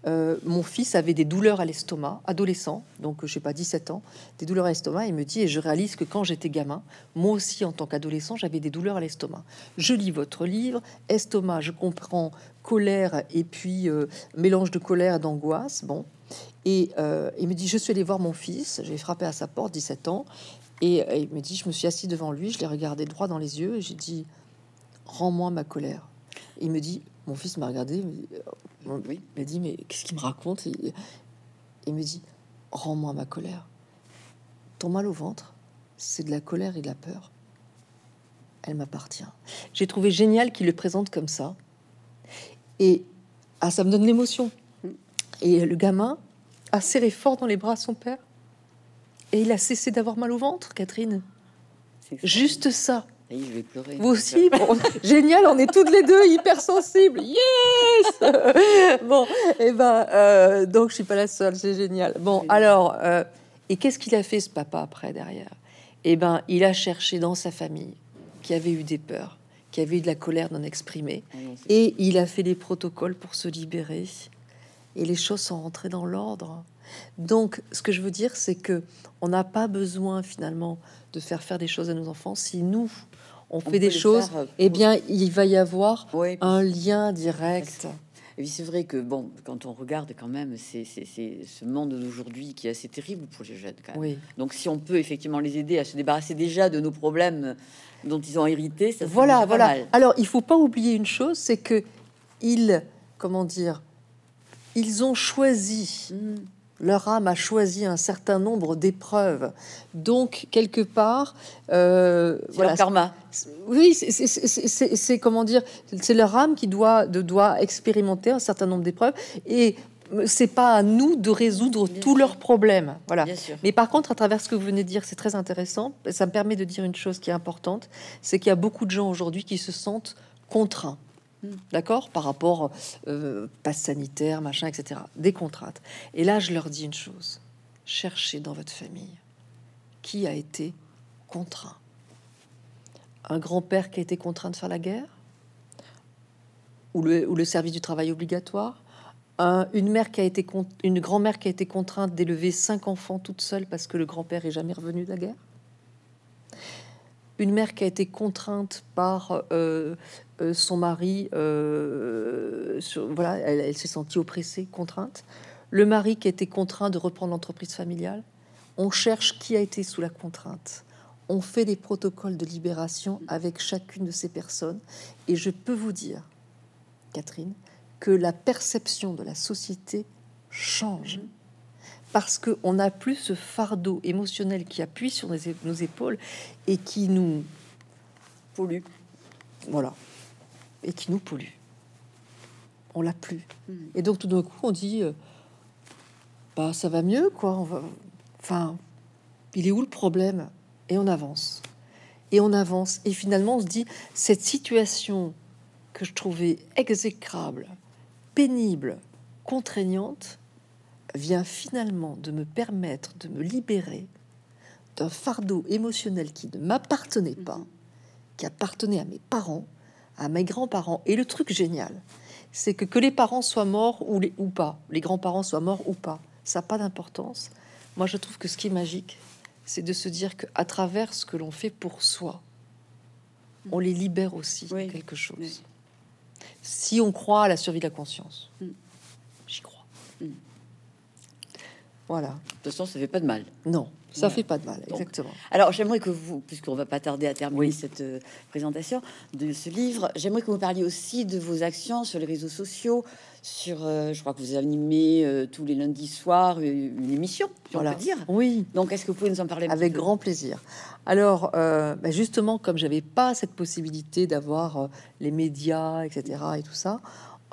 euh, mon fils avait des douleurs à l'estomac, adolescent, donc je sais pas 17 ans, des douleurs à l'estomac. Il me dit et je réalise que quand j'étais gamin, moi aussi en tant qu'adolescent, j'avais des douleurs à l'estomac. Je lis votre livre, estomac, je comprends colère et puis euh, mélange de colère d'angoisse. Bon, et euh, il me dit, je suis allé voir mon fils, j'ai frappé à sa porte, 17 ans, et, euh, il me dit, je me suis assis devant lui, je l'ai regardé droit dans les yeux, et j'ai dit, rends-moi ma colère. il me dit, mon fils m'a regardé, oui. il dit, mais qu'est-ce qu'il me raconte? Il, il me dit, rends-moi ma colère. Ton mal au ventre, c'est de la colère et de la peur. Elle m'appartient. J'ai trouvé génial qu'il le présente comme ça. Et ah, ça me donne l'émotion. Mm. Et le gamin, a serré fort dans les bras son père. Et il a cessé d'avoir mal au ventre, Catherine. Juste ça. Je vais pleurer. Vous aussi Génial, on est toutes les deux hyper sensibles. Yes Bon, et eh ben, euh, donc je suis pas la seule, c'est génial. Bon, alors, euh, et qu'est-ce qu'il a fait ce papa après derrière? Eh ben, il a cherché dans sa famille qui avait eu des peurs, qui avait eu de la colère non exprimée, ah et il a fait des protocoles pour se libérer et les choses sont rentrées dans l'ordre. Donc, ce que je veux dire, c'est que on n'a pas besoin finalement de faire faire des choses à nos enfants. Si nous, on, fait des choses, euh, eh bien, il va y avoir un lien direct. Et puis c'est vrai que bon, quand on regarde quand même, c'est ce monde d'aujourd'hui qui est assez terrible pour les jeunes. Quand même. Donc si on peut effectivement les aider à se débarrasser déjà de nos problèmes dont ils ont hérité, ça voilà, voilà. Alors il faut pas oublier une chose, c'est que ils, comment dire, ils ont choisi, mm. Leur âme a choisi un certain nombre d'épreuves. Donc, quelque part, euh, voilà, karma. Oui, c'est comment dire, c'est leur âme qui doit, de, doit expérimenter un certain nombre d'épreuves et c'est pas à nous de résoudre tous leurs problèmes. Voilà. Mais par contre, à travers ce que vous venez de dire, c'est très intéressant. Ça me permet de dire une chose qui est importante, c'est qu'il y a beaucoup de gens aujourd'hui qui se sentent contraints. D'accord? Par rapport euh, passe sanitaire, machin, etc. Des contraintes. Et là, je leur dis une chose. Cherchez dans votre famille qui a été contraint. Un grand-père qui a été contraint de faire la guerre? Ou le, service du travail obligatoire? Une mère qui a été une grand-mère qui a été contrainte d'élever cinq enfants toute seule parce que le grand-père est jamais revenu de la guerre? Une mère qui a été contrainte par euh, euh, son mari, euh, voilà, elle, s'est sentie oppressée, contrainte. Le mari qui a été contraint de reprendre l'entreprise familiale. On cherche qui a été sous la contrainte. On fait des protocoles de libération avec chacune de ces personnes. Et je peux vous dire, Catherine, que la perception de la société change. Parce qu'on n'a plus ce fardeau émotionnel qui appuie sur nos épaules et qui nous pollue. Voilà et qui nous pollue. On l'a plus. Hmm. Et donc tout d'un coup, on dit, euh, bah ça va mieux, quoi. On va... Enfin, il est où le problème? Et on avance. Et on avance. Et finalement, on se dit, cette situation que je trouvais exécrable, pénible, contraignante, vient finalement de me permettre de me libérer d'un fardeau émotionnel qui ne m'appartenait pas, hmm. qui appartenait à mes parents, à mes grands-parents. Et le truc génial, c'est que que les parents soient morts ou, les, ou pas, les grands-parents soient morts ou pas, ça n'a pas d'importance. Moi, je trouve que ce qui est magique, c'est de se dire qu'à travers ce que l'on fait pour soi, on les libère aussi Oui. quelque chose. Oui. Si on croit à la survie de la conscience, Mm. j'y crois. Mm. Voilà. De toute façon, ça fait pas de mal. Non, ça Voilà. fait pas de mal, Donc, exactement. Alors, j'aimerais que vous, puisqu'on va pas tarder à terminer Oui. cette euh, présentation de ce livre, j'aimerais que vous parliez aussi de vos actions sur les réseaux sociaux. Sur, euh, je crois que vous animez euh, tous les lundis soirs une émission, si Voilà. on peut dire. Oui, Donc, est-ce que vous pouvez nous en parler un avec petit peu? grand plaisir. Alors, bah, justement, comme j'avais pas cette possibilité d'avoir les médias, etc., et tout ça,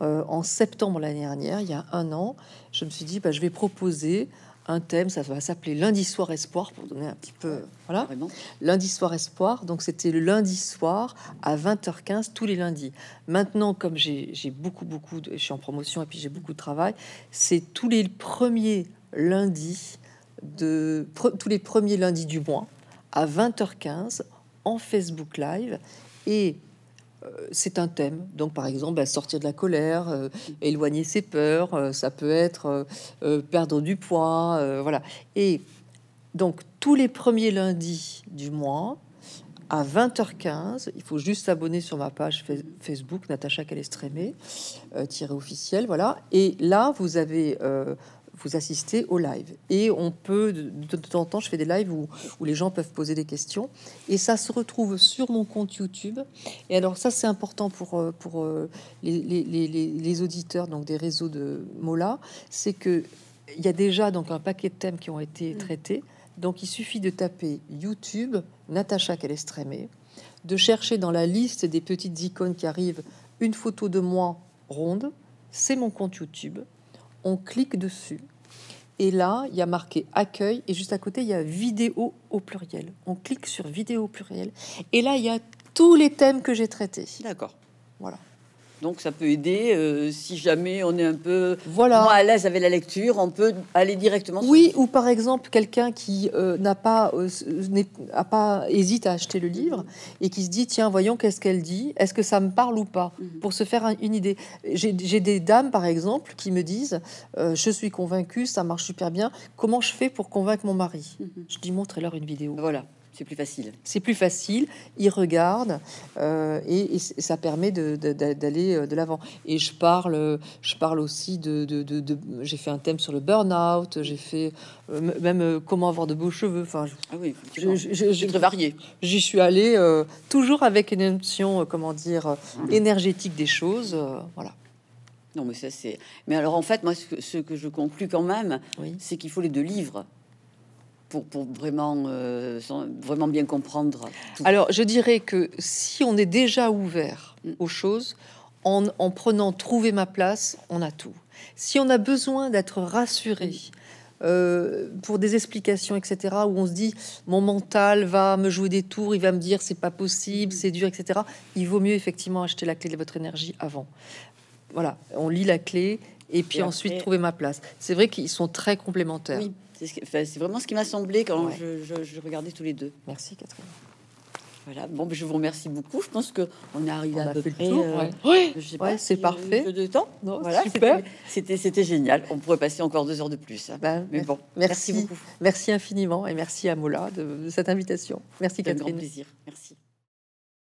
euh, en septembre l'année dernière, il y a un an, je me suis dit, bah, je vais proposer un thème, ça va s'appeler Lundi soir espoir, pour donner un petit peu, voilà, Vraiment lundi soir espoir. Donc c'était le lundi soir à 20h15 tous les lundis. Maintenant, comme j'ai beaucoup, beaucoup, de, je suis en promotion et puis j'ai beaucoup de travail, c'est tous les premiers lundis de pre- tous les premiers lundis du mois à 20h15 en Facebook Live et c'est un thème. Donc, par exemple, bah, sortir de la colère, euh, éloigner ses peurs, euh, ça peut être euh, euh, perdre du poids, euh, voilà. Et donc, tous les premiers lundis du mois, à 20h15, il faut juste s'abonner sur ma page Fa- Facebook, Natacha Calestrémé, euh, tiré officiel, voilà. Et là, vous avez, euh, vous assistez au live. Et on peut, de, temps en temps, je fais des lives où, où les gens peuvent poser des questions. Et ça se retrouve sur mon compte YouTube. Et alors, ça, c'est important pour, euh, pour euh, les, les- les- les- les auditeurs donc des réseaux de Mola, c'est que il y a déjà donc un paquet de thèmes qui ont été traités. Donc, il suffit de taper YouTube, Natacha Calestrémé, de chercher dans la liste des petites icônes qui arrivent une photo de moi ronde. C'est mon compte YouTube. On clique dessus. Et là, il y a marqué accueil et juste à côté, il y a vidéo au pluriel. On clique sur vidéo au pluriel. Et là, il y a tous les thèmes que j'ai traités. D'accord. Voilà. Donc, ça peut aider euh, si jamais on est un peu Voilà. moins à l'aise avec la lecture, on peut aller directement. sur- Oui, ou par exemple quelqu'un qui euh, n'a pas, euh, n'est- a pas hésite à acheter le livre et qui se dit tiens voyons qu'est-ce qu'elle dit, est-ce que ça me parle ou pas, Mhm. pour se faire un- une idée. J'ai des dames par exemple qui me disent euh, je suis convaincue, ça marche super bien. Comment je fais pour convaincre mon mari? Mhm. Je dis montrez-leur une vidéo. Voilà, c'est plus facile. C'est plus facile, ils regardent euh, et, ça permet de- de- de- d'aller euh, de l'avant. Et je parle, je parle aussi de, de- j'ai fait un thème sur le burn-out, j'ai fait euh, même euh, comment avoir de beaux cheveux. Enfin, je- Ah oui, je- je- je- c'est très varié. j'y suis allée toujours avec une option, euh, comment dire, euh, énergétique des choses. voilà. Non, mais ça c'est. Mais alors en fait, moi, ce que, ce que je conclus quand même, Oui. c'est qu'il faut les deux livres pour, pour vraiment, euh, vraiment bien comprendre. tout. Alors, je dirais que si on est déjà ouvert Mm. aux choses, en, en prenant trouver ma place, on a tout. Si on a besoin d'être rassuré euh, pour des explications, etc., où on se dit mon mental va me jouer des tours, il va me dire c'est pas possible, c'est dur, etc., il vaut mieux effectivement acheter la clé de votre énergie avant. Voilà, on lit la clé et puis Et ensuite après- trouver ma place. C'est vrai qu'ils sont très complémentaires. Oui, c'est ce vraiment ce qui m'a semblé quand Ouais. je, je- je regardais tous les deux. Merci Catherine. Voilà. Bon, ben, je vous remercie beaucoup. Je pense que on est arrivé On à peu près. tour, euh, ouais. Ouais, je sais ouais, pas c'est si, parfait. peu de temps. Non, voilà, super. c'était- génial. On pourrait passer encore deux heures de plus. hein. Bah, Mais bon, merci. merci beaucoup. Merci infiniment et merci à Mola de, de cette invitation. Merci C'était un grand Catherine. plaisir. Merci.